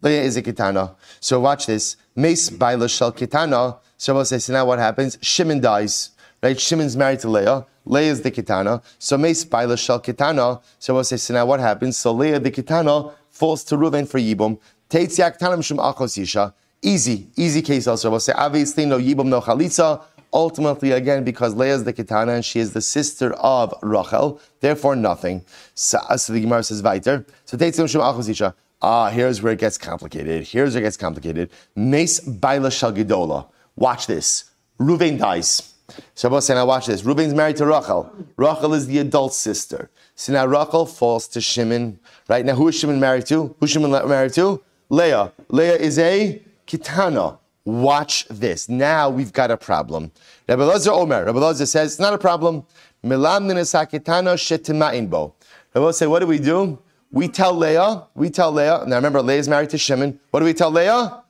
Leah is a Kitana. So watch this. Mace Baila Shel Kitana. So we'll say, so now what happens? Shimon dies, right? Shimon's married to Leah. Leah is the Kitana. So Mace Baila Shel Kitana. So we'll say, so now what happens? So Leah the Kitana falls to Ruvain for Yibum. Teitziak Tanam Shum Achos Yisha. Easy, easy case also. We'll say, obviously, no Yibum, no Chalitza. Ultimately, again, because Leah is the Kitana and she is the sister of Rachel, therefore nothing. So, so the Gemara says, Weiter. So Teitziak Shum Achos Yisha. Ah, here's where it gets complicated. Here's where it gets complicated. Mace Baila Shagidola. Watch this. Ruvain dies. Shabbos saying, now watch this. Ruvain's married to Rachel. Rachel is the adult sister. So now Rachel falls to Shimon. Right now, who is Shimon married to? Who's Shimon married to? Leah. Leah is a kitana. Watch this. Now we've got a problem. Rabbi Lazar Omer. Rabbi Lazar says, it's not a problem. Milam kitana shetima'in bo. Rabbi say, what do we do? We tell Leah, we tell Leah, now remember Leah is married to Shimon. What do we tell Leah?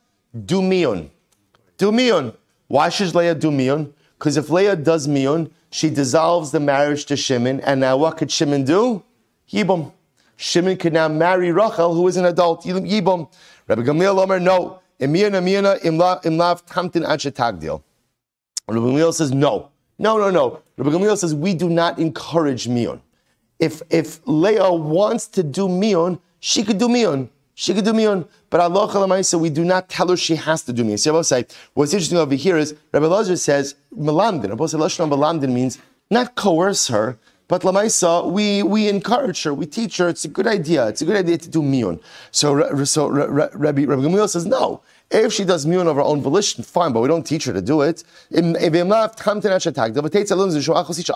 Do miyun. Do miyun. Why should Leah do miyun? Because if Leah does miyun, she dissolves the marriage to Shimon, and now what could Shimon do? Yibum. Shimon could now marry Rachel, who is an adult. Yibum. Rabbi Gamliel Omer, no. Imiyana miyana imlav tamtin anshetagdil. Rabbi Gamliel says no. No, no, no. Rabbi Gamliel says we do not encourage miyun if if Leah wants to do mion, she could do mion. She could do mion. But Allah said we do not tell her she has to do mion. So say, what's interesting over here is Rabbi Lazar says melamdin. Rabbi said Lashon melamdin means not coerce her, but Lamaisa, we, we encourage her, we teach her, it's a good idea, it's a good idea to do mion. So, so Rabbi, Rabbi Gamliel says, no. If she does mion of her own volition, fine, but we don't teach her to do it.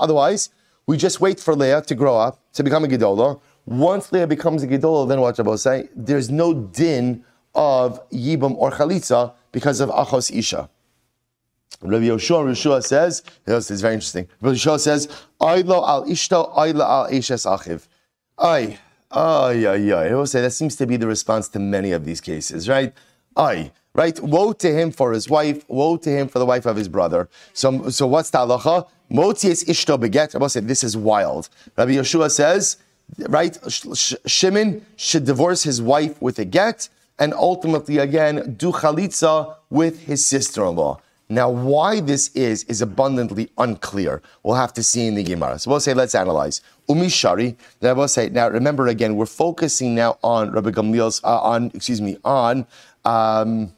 Otherwise, we just wait for Leah to grow up, to become a Gedolah. Once Leah becomes a Gedolah, then what Rabbi say? There's no din of Yibam or Chalitza because of Achos Isha. Rabbi Yoshua Rishua says, this is very interesting. Rabbi Yoshua says, Aylo al ishto, aylo al eshes achiv. Ay, ay, ay, ay. I will say that seems to be the response to many of these cases, right? Ay, right? Woe to him for his wife, woe to him for the wife of his brother. So, so what's the halacha? Motzies ishto beget. Rabbi said, this is wild. Rabbi Yeshua says, right, Shimon should divorce his wife with a get, and ultimately, again, do chalitza with his sister-in-law. Now, why this is, is abundantly unclear. We'll have to see in the Gemara. So we'll say, let's analyze. Umishari, then we'll say, now remember again, we're focusing now on Rabbi Gamliel's, uh, on, excuse me, on um,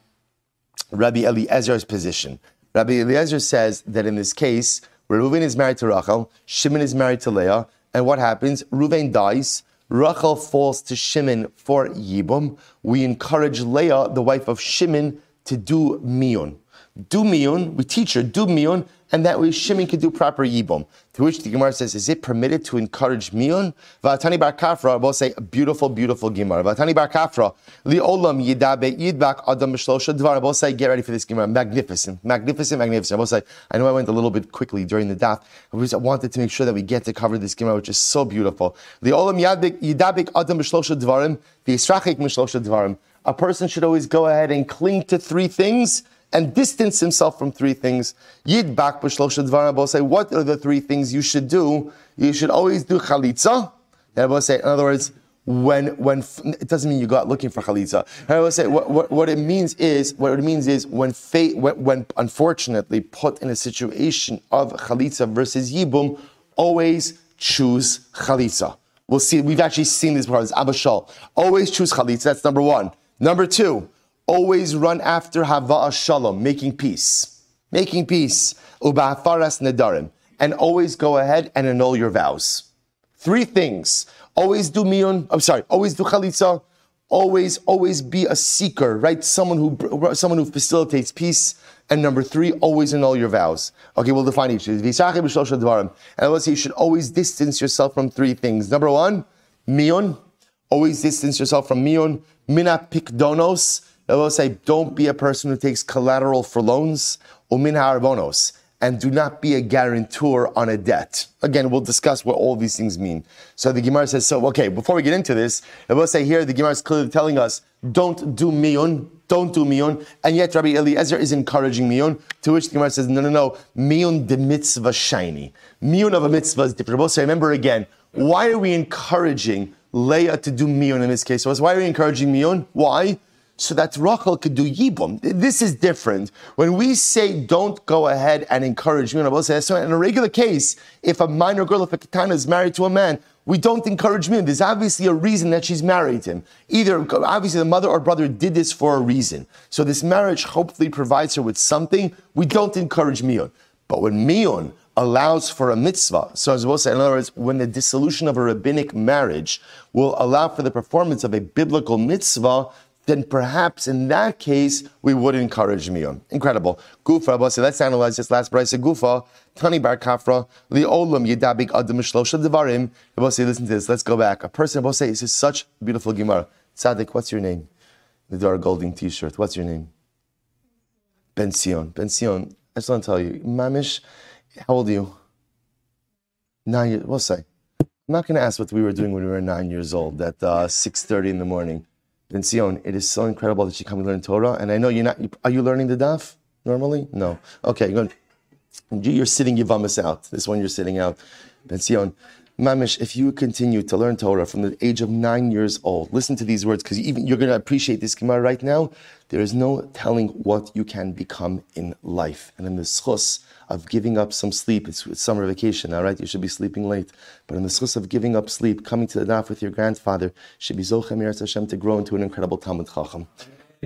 Rabbi Eliezer's position. Rabbi Eliezer says that in this case, Reuven is married to Rachel, Shimon is married to Leah, and what happens? Reuven dies, Rachel falls to Shimon for Yibum. We encourage Leah, the wife of Shimon, to do miyun. Do miyun, we teach her, do miyun, and that way Shimon can do proper yibum. To which the Gemara says, is it permitted to encourage miyun? Vatani bar kafra, we'll say beautiful, beautiful Gemara. Vatani bar kafra, olam yidabe yidbak adam b'shlosha dvar. We'll say, get ready for this Gemara. Magnificent, magnificent, magnificent. We'll say, I know I went a little bit quickly during the daf. I wanted to make sure that we get to cover this Gemara, which is so beautiful. olam yidabek adam b'shlosha dvarim, v'yisrachik b'shlosha dvarim. A person should always go ahead and cling to three things and distance himself from three things. Yid bak b'shlosha say, what are the three things you should do? You should always do chalitza. And I say, in other words, when when it doesn't mean you go out looking for chalitza. I will say what, what, what, it means is what it means is when fate when, when, unfortunately put in a situation of chalitza versus yibum, always choose chalitza. We'll see. We've actually seen this before. It's Abba Shaul. Always choose chalitza. That's number one. Number two always run after Hava Shalom, making peace. Making peace. Uba'afaras nedarim. And always go ahead and annul your vows. Three things. Always do miyun, I'm sorry, always do chalitza. Always, always be a seeker, right? Someone who, someone who facilitates peace. And number three, always annul your vows. Okay, we'll define each. And let's say you should always distance yourself from three things. Number one, miyun. Always distance yourself from miyun. Mina pikdonos I will say, don't be a person who takes collateral for loans, umin ha'arbonos, and do not be a guarantor on a debt. Again, we'll discuss what all these things mean. So the Gemara says, so, okay, before we get into this, I will say here, the Gemara is clearly telling us, don't do miyun, don't do miyun, and yet Rabbi Eliezer is encouraging miyun, to which the Gemara says, no, no, no, miyun de mitzvah shiny. Miyun of a mitzvah is different. So remember again, why are we encouraging Leah to do miyun in this case? So why are we encouraging miyun? Why? So that Rachel could do Yibum. This is different. When we say don't go ahead and encourage me, so in a regular case, if a minor girl, if a katana is married to a man, we don't encourage me. There's obviously a reason that she's married him. Either, obviously, the mother or brother did this for a reason. So this marriage hopefully provides her with something. We don't encourage miyun. But when miyun allows for a mitzvah, so as we'll say, in other words, when the dissolution of a rabbinic marriage will allow for the performance of a biblical mitzvah, then perhaps in that case we would encourage miyun. Incredible. Gufa, so let's analyze this last of Gufa. Tani bar kafra olam yidabik adam shlosha devarim. listen to this. Let's go back. A person will say, "This is such beautiful gemara." Tzaddik, what's your name? The dark Golding T-shirt. What's your name? Ben Sion. Ben Sion. I just want to tell you, Mamish. How old are you? Nine years. We'll say. I'm not going to ask what we were doing when we were nine years old at uh, 6.30 in the morning. Ben Sion, it is so incredible that you come and learn Torah. And I know you're not, are you learning the daf normally? No. Okay, good. You're sitting Yivamis out. This one you're sitting out. Ben Sion, Mamish, if you continue to learn Torah from the age of nine years old, listen to these words because even you're going to appreciate this Gemara right now. There is no telling what you can become in life. And in the schus of giving up some sleep, it's, it's summer vacation all right? You should be sleeping late. But in the schus of giving up sleep, coming to the daf with your grandfather, should be Zochem Hashem to grow into an incredible Talmud Chacham.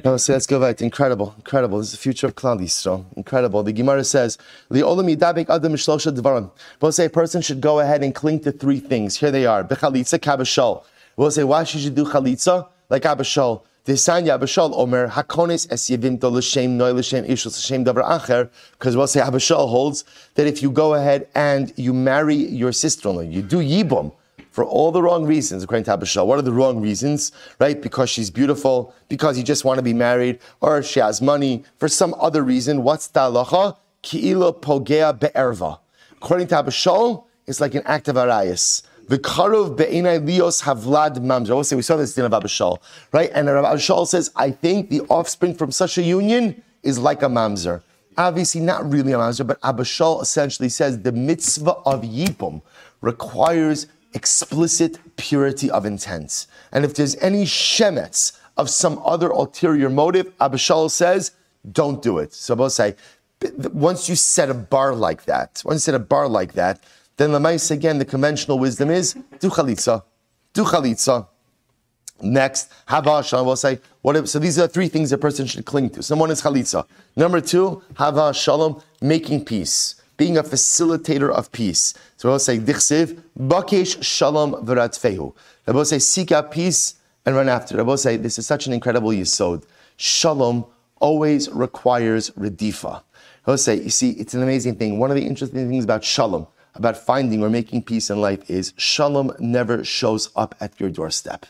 No, so let's go right. Incredible, incredible. This is the future of Klal Yisrael. Incredible. The Gemara says, "Li'olam yidabek adam mishlosha dvarim." We'll say a person should go ahead and cling to three things. Here they are: bechalitza, kabashol. We'll say why should you do chalitza like Abba Shaul. Desanya Abba Shaul omer hakonis es l'shem noy l'shem ishus l'shem acher. Because we'll say Abba Shaul holds that if you go ahead and you marry your sister-in-law, you do yibum for all the wrong reasons, according to Abba Shaul. What are the wrong reasons? Right? Because she's beautiful, because you just want to be married, or she has money, for some other reason. What's the halacha? Ki'ilo pogea be'erva. According to Abba Shaul, it's like an act of arayas. The karov be'inai lios havlad mamzer. say we saw this in of Abba Shaul, right? And Abba Shaul says, I think the offspring from such a union is like a mamzer. Obviously, not really a mamzer, but Abba Shaul essentially says the mitzvah of yipum requires explicit purity of intent. And if there's any shemets of some other ulterior motive, Abishal says, don't do it. So I'll say, once you set a bar like that, once you set a bar like that, then Lamais again, the conventional wisdom is do chalitza, do chalitza. Next, hava shalom. We'll say what. If, so these are three things a person should cling to. Someone is chalitza. Number two, hava shalom, making peace being a facilitator of peace. So we'll say, Dichsiv, Bakesh Shalom V'ratfehu. Rabbi say, seek out peace and run after. Rabbi say, this is such an incredible yisod. Shalom always requires redifa. Rabbi say, you see, it's an amazing thing. One of the interesting things about shalom, about finding or making peace in life is shalom never shows up at your doorstep.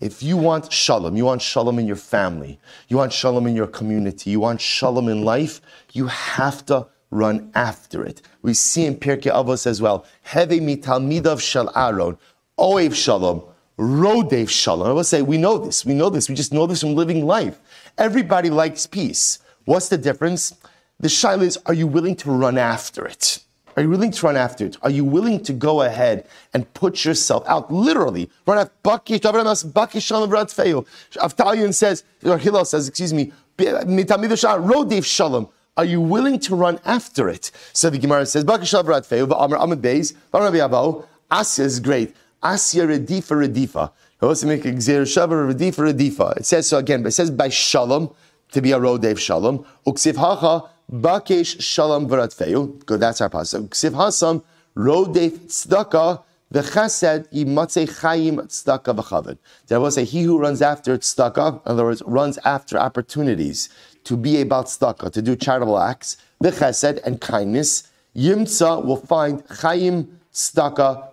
If you want shalom, you want shalom in your family, you want shalom in your community, you want shalom in life, you have to run after it. We see in Pirkei Avos as well. Heve mitalmidav shal Aaron, oev shalom, rodev shalom. I will say, we know this. We know this. We just know this from living life. Everybody likes peace. What's the difference? The shaila is, are you willing to run after it? Are you willing to run after it? Are you willing to go ahead and put yourself out, literally, run after Bakish, Bakish Shalom Ratzfeyu. Avtalion says, or Hillel says, excuse me, Rodev Shalom. Are you willing to run after it? So the Gemara says, Bakashav Ratfeu, Amr Amad Beis, Rabbi Abahu, Asya is great. Asya Redifa Redifa. He also make Gzer Shavar Redifa Redifa. It says so again, but it says by Shalom, to be a Rodev Shalom. Uksiv Hacha, Bakesh Shalom Varatfeu. Good, that's our pasuk. Uksiv Hasam, Rodev Tzedakah, the chesed yimatze chayim tzedakah v'chaved. There was a he who runs after tzedakah, in other words, runs after opportunities to be about tzedakah, to do charitable acts, the chesed and kindness, yimtza will find chayim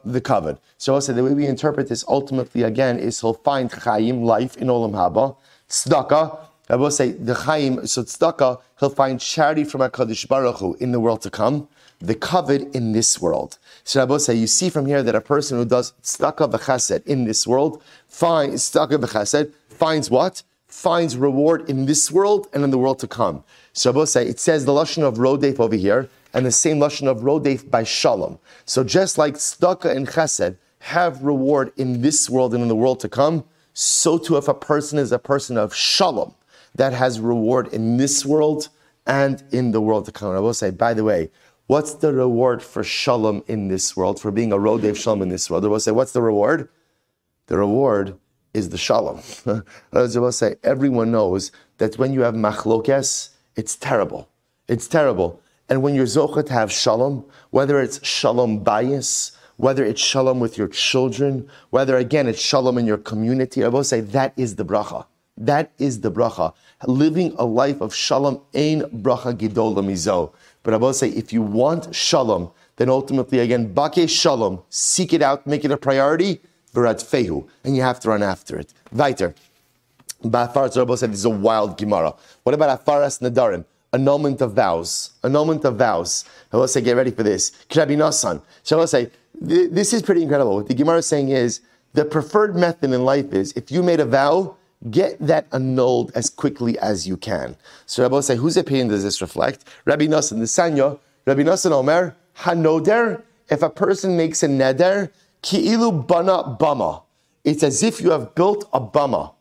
the covered. So also the way we interpret this ultimately again is he'll find chayim life in olam haba, tzedakah. I will say the chayim so he'll find charity from Hakadosh Baruch Hu in the world to come, the covered in this world. So Rabbi say you see from here that a person who does tzedakah v'chesed in this world finds tzedakah v'chesed finds what finds reward in this world and in the world to come. So say it says the lashon of rodef over here, and the same lashon of rodef by shalom. So just like tzedakah and chesed have reward in this world and in the world to come, so too if a person is a person of shalom, that has reward in this world and in the world to come. I will say, by the way, what's the reward for shalom in this world, for being a rodev shalom in this world? I will say, what's the reward? The reward is the shalom. As I will say, everyone knows that when you have machlokes, it's terrible. It's terrible. And when you're zocha to have shalom, whether it's shalom bias, whether it's shalom with your children, whether again it's shalom in your community, I will say that is the bracha. That is the bracha. Living a life of shalom ain bracha gidola mizo. But I will say, if you want shalom, then ultimately again, bake shalom, seek it out, make it a priority, berat fehu, and you have to run after it. Weiter. Ba'afaras Rabbi said this is a wild Gemara. What about afaras nadarim? Annulment of vows. Annulment of vows. I will say, get ready for this. Krabi Nasan. So I will say, this is pretty incredible. What the Gemara is saying is the preferred method in life is if you made a vow, get that annulled as quickly as you can. So Rabbi say, whose opinion does this reflect? Rabbi Nassan, the Sanya, Rabbi Nassan Omer, Hanoder, if a person makes a neder, ki'ilu bana bama. It's as if you have built a bama.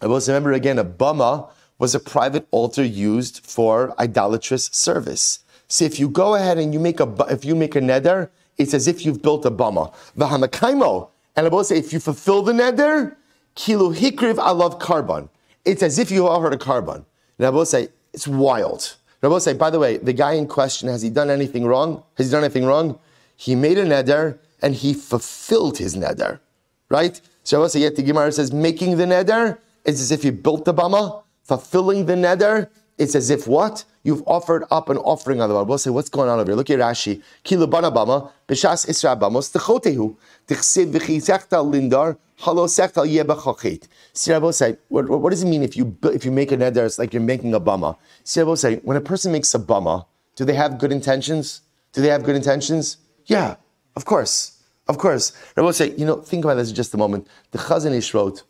I will remember again, a bama was a private altar used for idolatrous service. So if you go ahead and you make a, if you make a neder, it's as if you've built a bama. V'hamakaimo, and I will say, if you fulfill the neder, kilu hikriv alav korban. It's as if you offered a korban. And I say, it's wild. And I say, by the way, the guy in question, has he done anything wrong? Has he done anything wrong? He made a neder and he fulfilled his neder, right? So I say, yet the Gemara says, making the neder is as if you built the bama. Fulfilling the neder, it's as if what? You've offered up an offering on the Bible. We'll say, what's going on over here? Look at Rashi. Kilu bana bama, b'shas isra bamos, techotehu, tichsiv v'chisechta lindar, halo sechta yebachachit. Say, what, what, does it mean if you if you make a neder, it's like you're making a bama? Will say, when a person makes a bama, do they have good intentions? Do they have good intentions? Yeah, of course. Of course. I will say, you know, think about this just a moment. The Chazon Ish wrote,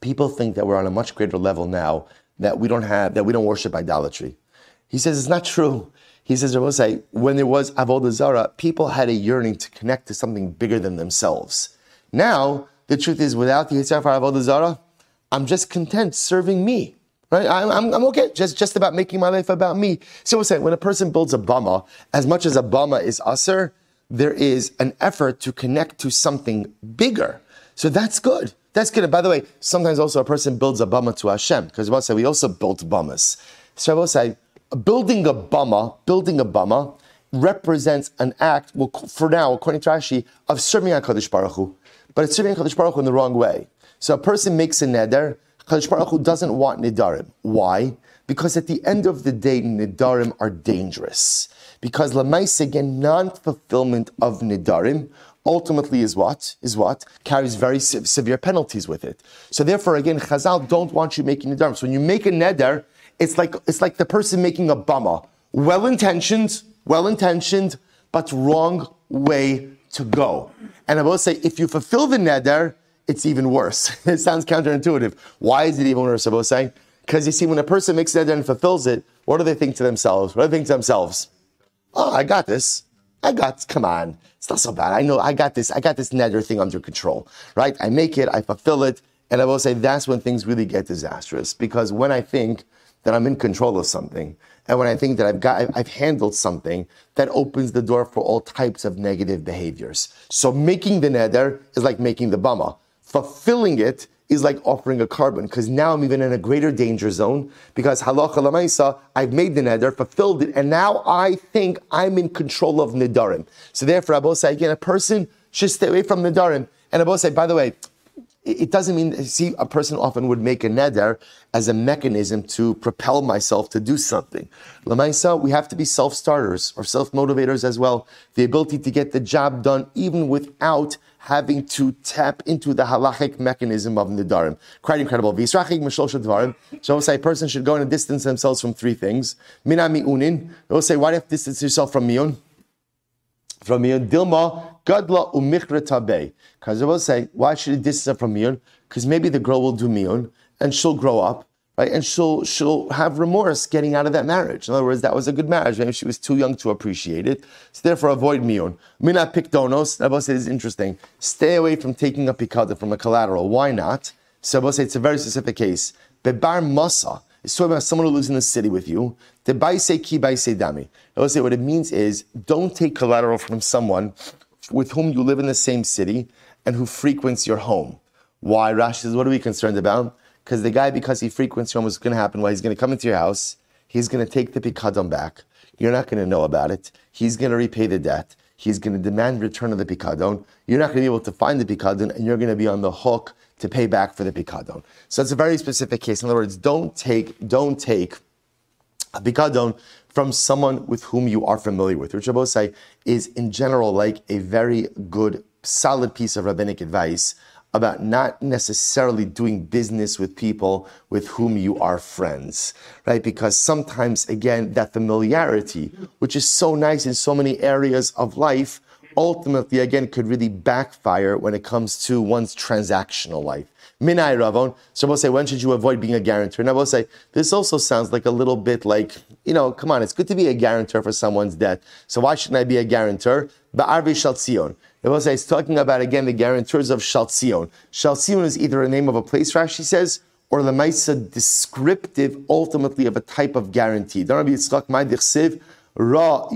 people think that we're on a much greater level now that we don't have, that we don't worship idolatry. He says it's not true. He says, say, when there was Avodah Zarah, people had a yearning to connect to something bigger than themselves. Now, the truth is, without the Yitzhak for Avodah Zarah, I'm just content serving me. Right? I'm, I'm, I'm, okay, just, just about making my life about me. So we're when a person builds a bama, as much as a bama is usher, there is an effort to connect to something bigger. So that's good. That's good. And by the way, sometimes also a person builds a bama to Hashem, because we'll say we also built bamas. So I will say, building a bama, building a bama, represents an act, well, for now, according to Rashi, of serving HaKadosh Baruch Hu. But it's serving HaKadosh Baruch Hu in the wrong way. So a person makes a neder, HaKadosh Baruch Hu doesn't want nidarim. Why? Because at the end of the day, nidarim are dangerous. Because lamais again, non-fulfillment of nidarim ultimately is what? Is what? Carries very se- severe penalties with it. So therefore, again, Chazal don't want you making nidarim. So when you make a neder, it's like it's like the person making a bama. Well intentioned, well intentioned, but wrong way to go. And I will say, if you fulfill the neder, it's even worse. it sounds counterintuitive. Why is it even worse? I will say, because you see, when a person makes a neder and fulfills it, what do they think to themselves? What do they think to themselves? Oh, I got this. I got, come on. It's not so bad. I know I got this, I got this neder thing under control, right? I make it, I fulfill it. And I will say that's when things really get disastrous because when I think that I'm in control of something. And when I think that I've got, I've handled something, that opens the door for all types of negative behaviors. So making the neder is like making the bama. Fulfilling it is like offering a korban, because now I'm even in a greater danger zone, because halacha lamaisa, I've made the neder, fulfilled it, and now I think I'm in control of nidarim. So therefore, both say again, a person should stay away from nidarim. And both say, by the way, it doesn't mean, see, a person often would make a neder as a mechanism to propel myself to do something. Lamaisa, we have to be self-starters or self-motivators as well. The ability to get the job done even without having to tap into the halachic mechanism of nidarim. Quite incredible. Visrachik mishlosh dvarim. So say a person should go and distance themselves from three things. Mina mi'unin. We'll say, why do you have to distance yourself from mi'un? From mi'un. Dilma Gadla umichra tabe. Because I will say, why should he distance her from miyun? Because maybe the girl will do miyun and she'll grow up, right? And she'll she'll have remorse getting out of that marriage. In other words, that was a good marriage. Maybe she was too young to appreciate it. So therefore, avoid miyun. Mina pikdonos. I will say is interesting. Stay away from taking a pikada from a collateral. Why not? So I will say it's a very specific case. Bebar Masa is talking about someone who lives in the city with you. The baise ki baise dami. Will say what it means is don't take collateral from someone with whom you live in the same city and who frequents your home. Why? Rashi says, what are we concerned about? Because the guy, because he frequents your home, what's going to happen? Why? He's going to come into your house. He's going to take the pikadon back. You're not going to know about it. He's going to repay the debt. He's going to demand return of the pikadon. You're not going to be able to find the pikadon, and you're going to be on the hook to pay back for the pikadon. So it's a very specific case. In other words, don't take, don't take a pikadon from someone with whom you are familiar with, which say is in general like a very good, solid piece of rabbinic advice about not necessarily doing business with people with whom you are friends, right? Because sometimes, again, that familiarity, which is so nice in so many areas of life, ultimately, again, could really backfire when it comes to one's transactional life. Minai Ravon. So we'll say, when should you avoid being a guarantor? And I will say, this also sounds like a little bit like, you know, come on, it's good to be a guarantor for someone's debt. So why shouldn't I be a guarantor? Ba'arvi Shaltzion. I will say, it's talking about, again, the guarantors of Shaltzion. Shaltzion is either a name of a place, Rashi says, or the Maisa descriptive, ultimately, of a type of guarantee. Don't be Yitzchak Ma'dichsiv, Ra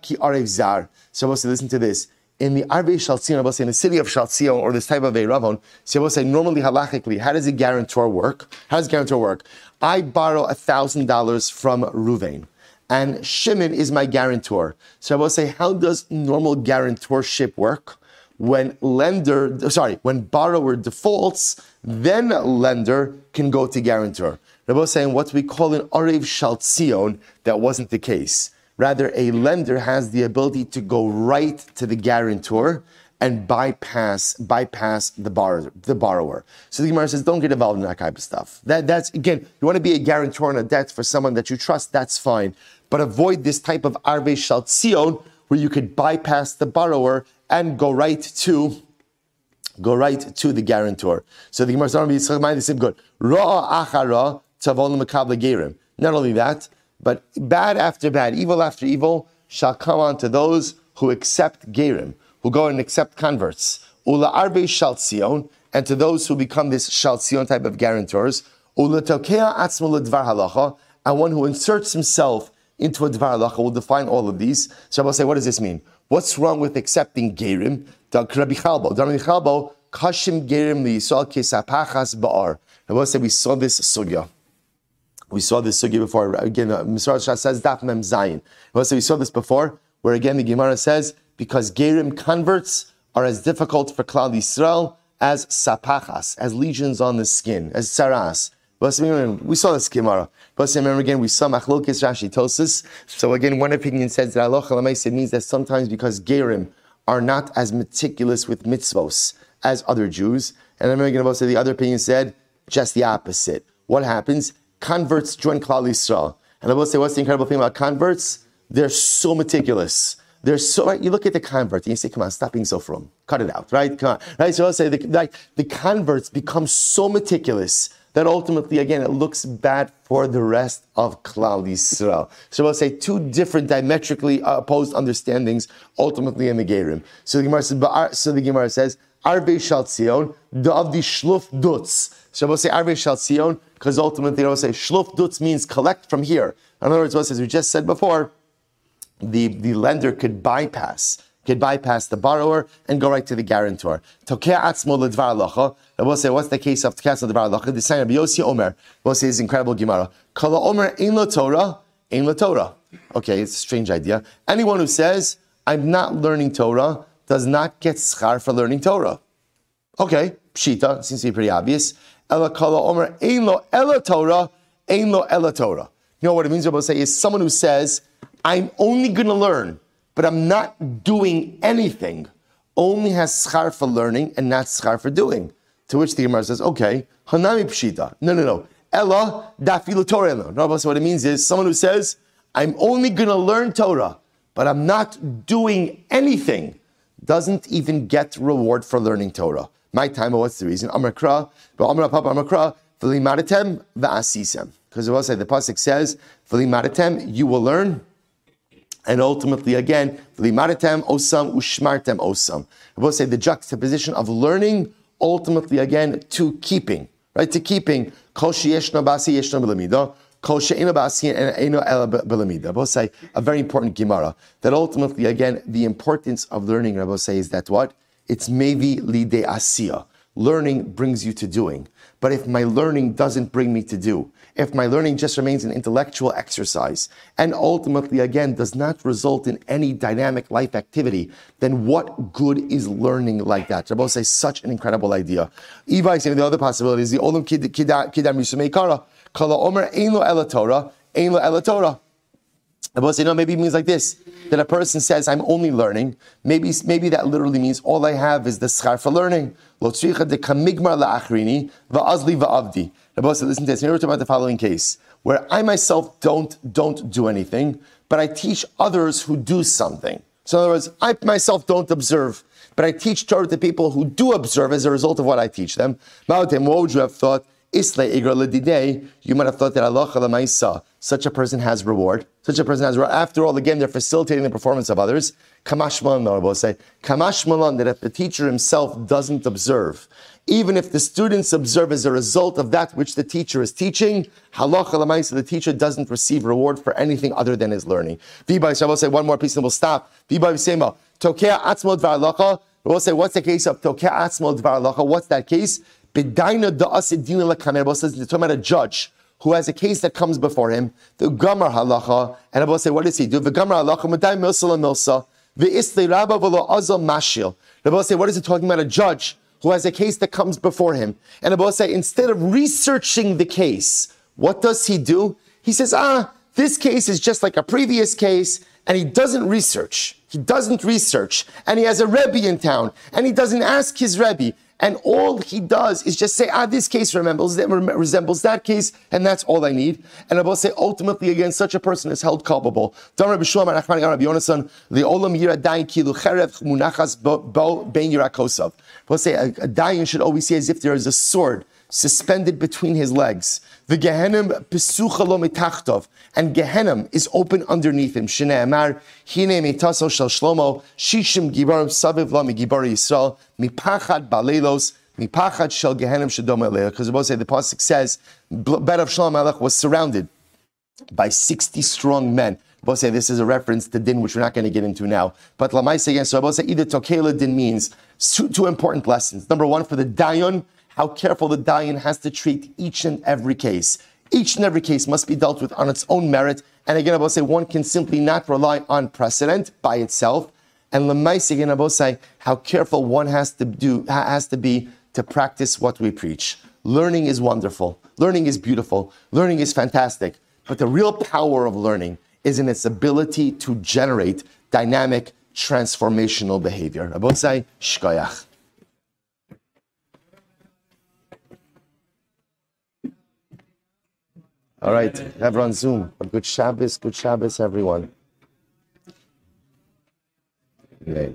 Ki Zar. So we'll say, listen to this in the Arve Shaltzion, I will say in the city of Shaltzion, or this type of a Ravon, so I will say normally halachically, how does a guarantor work? How does guarantor work? I borrow thousand dollars from Ruvain, and Shimon is my guarantor. So I will say, how does normal guarantorship work? When lender, sorry, when borrower defaults, then lender can go to guarantor. I was saying what we call an Arev Shaltzion, that wasn't the case. Rather, a lender has the ability to go right to the guarantor and bypass bypass the borrower. The borrower. So the Gemara says, don't get involved in that type of stuff. That, that's again, you want to be a guarantor on a debt for someone that you trust. That's fine, but avoid this type of arve shaltzion where you could bypass the borrower and go right to go right to the guarantor. So the Gemara says, good. Not only that, but bad after bad, evil after evil shall come on to those who accept Gerim, who go and accept converts. Ula arbe shaltzion, and to those who become this shaltzion type of guarantors. Ula tokea atzmo dvar halacha, and one who inserts himself into a dvar halacha. We'll define all of these. So I'll say, what does this mean? What's wrong with accepting Gerim? Rabbi Chalbo, Rabbi Chalbo, kashim Gerim liyisol kesapachas ba'ar. I will say we saw this sugya. We saw this sugi before. Again, uh, Misrah says Daf Mem Zayin. We saw this before, where again the Gemara says because Gerim converts are as difficult for Klal Yisrael as sapachas, as lesions on the skin, as saras. We saw this Gemara. But remember again, we saw Machlokis Rashi Tosis. So again, one opinion says that Allah it means that sometimes because Gerim are not as meticulous with mitzvos as other Jews. And I'm going to say the other opinion said just the opposite. What happens? Converts join Klal Yisrael. And I will say, what's the incredible thing about converts? They're so meticulous. They're so right. You look at the convert and you say, "Come on, stop being so from. Cut it out, right? Come on, right?" So I'll say, the, like, the converts become so meticulous that ultimately, again, it looks bad for the rest of Klal Yisrael. So I'll say two different diametrically opposed understandings ultimately in the Gerim. So the Gemara says, so the Gemara says, the of the Shluf Dutz. So we'll say Arbe Shaltzion, because ultimately we'll say Shluf Dutz means collect from here. In other words, what as we just said before, the, the lender could bypass could bypass the borrower and go right to the guarantor. And we'll say, what's the case of tokea ledvar alocha? The sign of Yossi Omer. We'll say his incredible Gemara. Kala Omer ein lo Torah, ein lo Torah. Okay, it's a strange idea. Anyone who says, I'm not learning Torah, does not get schar for learning Torah. Okay, pshita, seems to be pretty obvious. Ela kala omer ein lo ela Torah, ein lo ela Torah. You know what it means? What say is someone who says, I'm only going to learn, but I'm not doing anything, only has schar for learning and not schar for doing. To which the Gemara says, okay, hanami pshita. No, no, no. Ella dafilu Torah. No, so what it means is someone who says, I'm only going to learn Torah, but I'm not doing anything doesn't even get reward for learning Torah. My time, what's the reason? Amrakra, but Amra Papa Amrakra, V'limadatem v'asisem. Because say, the Pasuk says, V'limadatem, you will learn, and ultimately again, V'limadatem osam ushmartem osam. It will say the juxtaposition of learning, ultimately again, to keeping right? To keeping kol sheyeshna basi yeshna ela b'lamida. Say a very important gemara that ultimately, again, the importance of learning, Rabbi say, is that what it's maybe lide asiya. Learning brings you to doing. But if my learning doesn't bring me to do, if my learning just remains an intellectual exercise and ultimately, again, does not result in any dynamic life activity, then what good is learning like that? Rabbi say such an incredible idea. Eva saying the other possibility is the olam kidam yisumei kara. Kala omer ein lo ela Torah, ein lo ela Torah. Rabbi say, no, maybe it means like this that a person says, I'm only learning. Maybe, maybe that literally means all I have is the schar for learning. Lo tzricha de kamigmar la'achrini, va'azli va'avdi. Rabbi said, listen to this. Here we're talking about the following case, where I myself don't, don't do anything, but I teach others who do something. So in other words, I myself don't observe, but I teach Torah to people who do observe as a result of what I teach them. What would you have thought? You might have thought that Allah such a person has reward. Such a person has reward. After all, again, they're facilitating the performance of others. Kamash Malan, will say, Kamash Malan, that if the teacher himself doesn't observe, even if the students observe as a result of that which the teacher is teaching, halacha the teacher doesn't receive reward for anything other than his learning. Vibay, I say one more piece and we'll stop. Vibay Sema, Tokea Atzmod Varlacha. We'll say, what's the case of Tokea Atzmod Varlacha? What's that case? Bedaina da'asidina lekamer. says it's talking about a judge who has a case that comes before him. The gamar halacha, and Abba say, what does he do? The gamar halacha medai milsa milsa. The isli rabba v'lo azal mashil. Abba say, what is it talking about? A judge who has a case that comes before him. And Abba say, instead of researching the case, what does he do? He says, ah, this case is just like a previous case, and he doesn't research. He doesn't research. And he has a Rebbe in town, and he doesn't ask his Rebbe and all he does is just say, ah, this case resembles, that, resembles that case, and that's all I need. And I will say, ultimately, again, such a person is held culpable. The olam We'll say a, a dayan should always say as if there is a sword suspended between his legs. The Gehenim pesucha lo mitachtov, and Gehenim is open underneath him. Shene Amar, hine mitaso shel Shlomo, shishim gibarim saviv lo migibar Yisrael, mipachad balelos, mipachad shel Gehenim shadom eleah. Because the say the pasuk says, bed of Shlomo Melech was surrounded by 60 strong men. Both say this is a reference to din, which we're not going to get into now. But Lamaisa again, so I say either Tokela din means two, important lessons. Number one, for the Dayan, how careful the Dayan has to treat each and every case. Each and every case must be dealt with on its own merit. And again, I will say one can simply not rely on precedent by itself. And Lemais, again, I will say how careful one has to do, has to be to practice what we preach. Learning is wonderful. Learning is beautiful. Learning is fantastic. But the real power of learning is in its ability to generate dynamic, transformational behavior. I will say, shkoyach. All right, everyone Zoom. A good Shabbos, good Shabbos, everyone. Okay.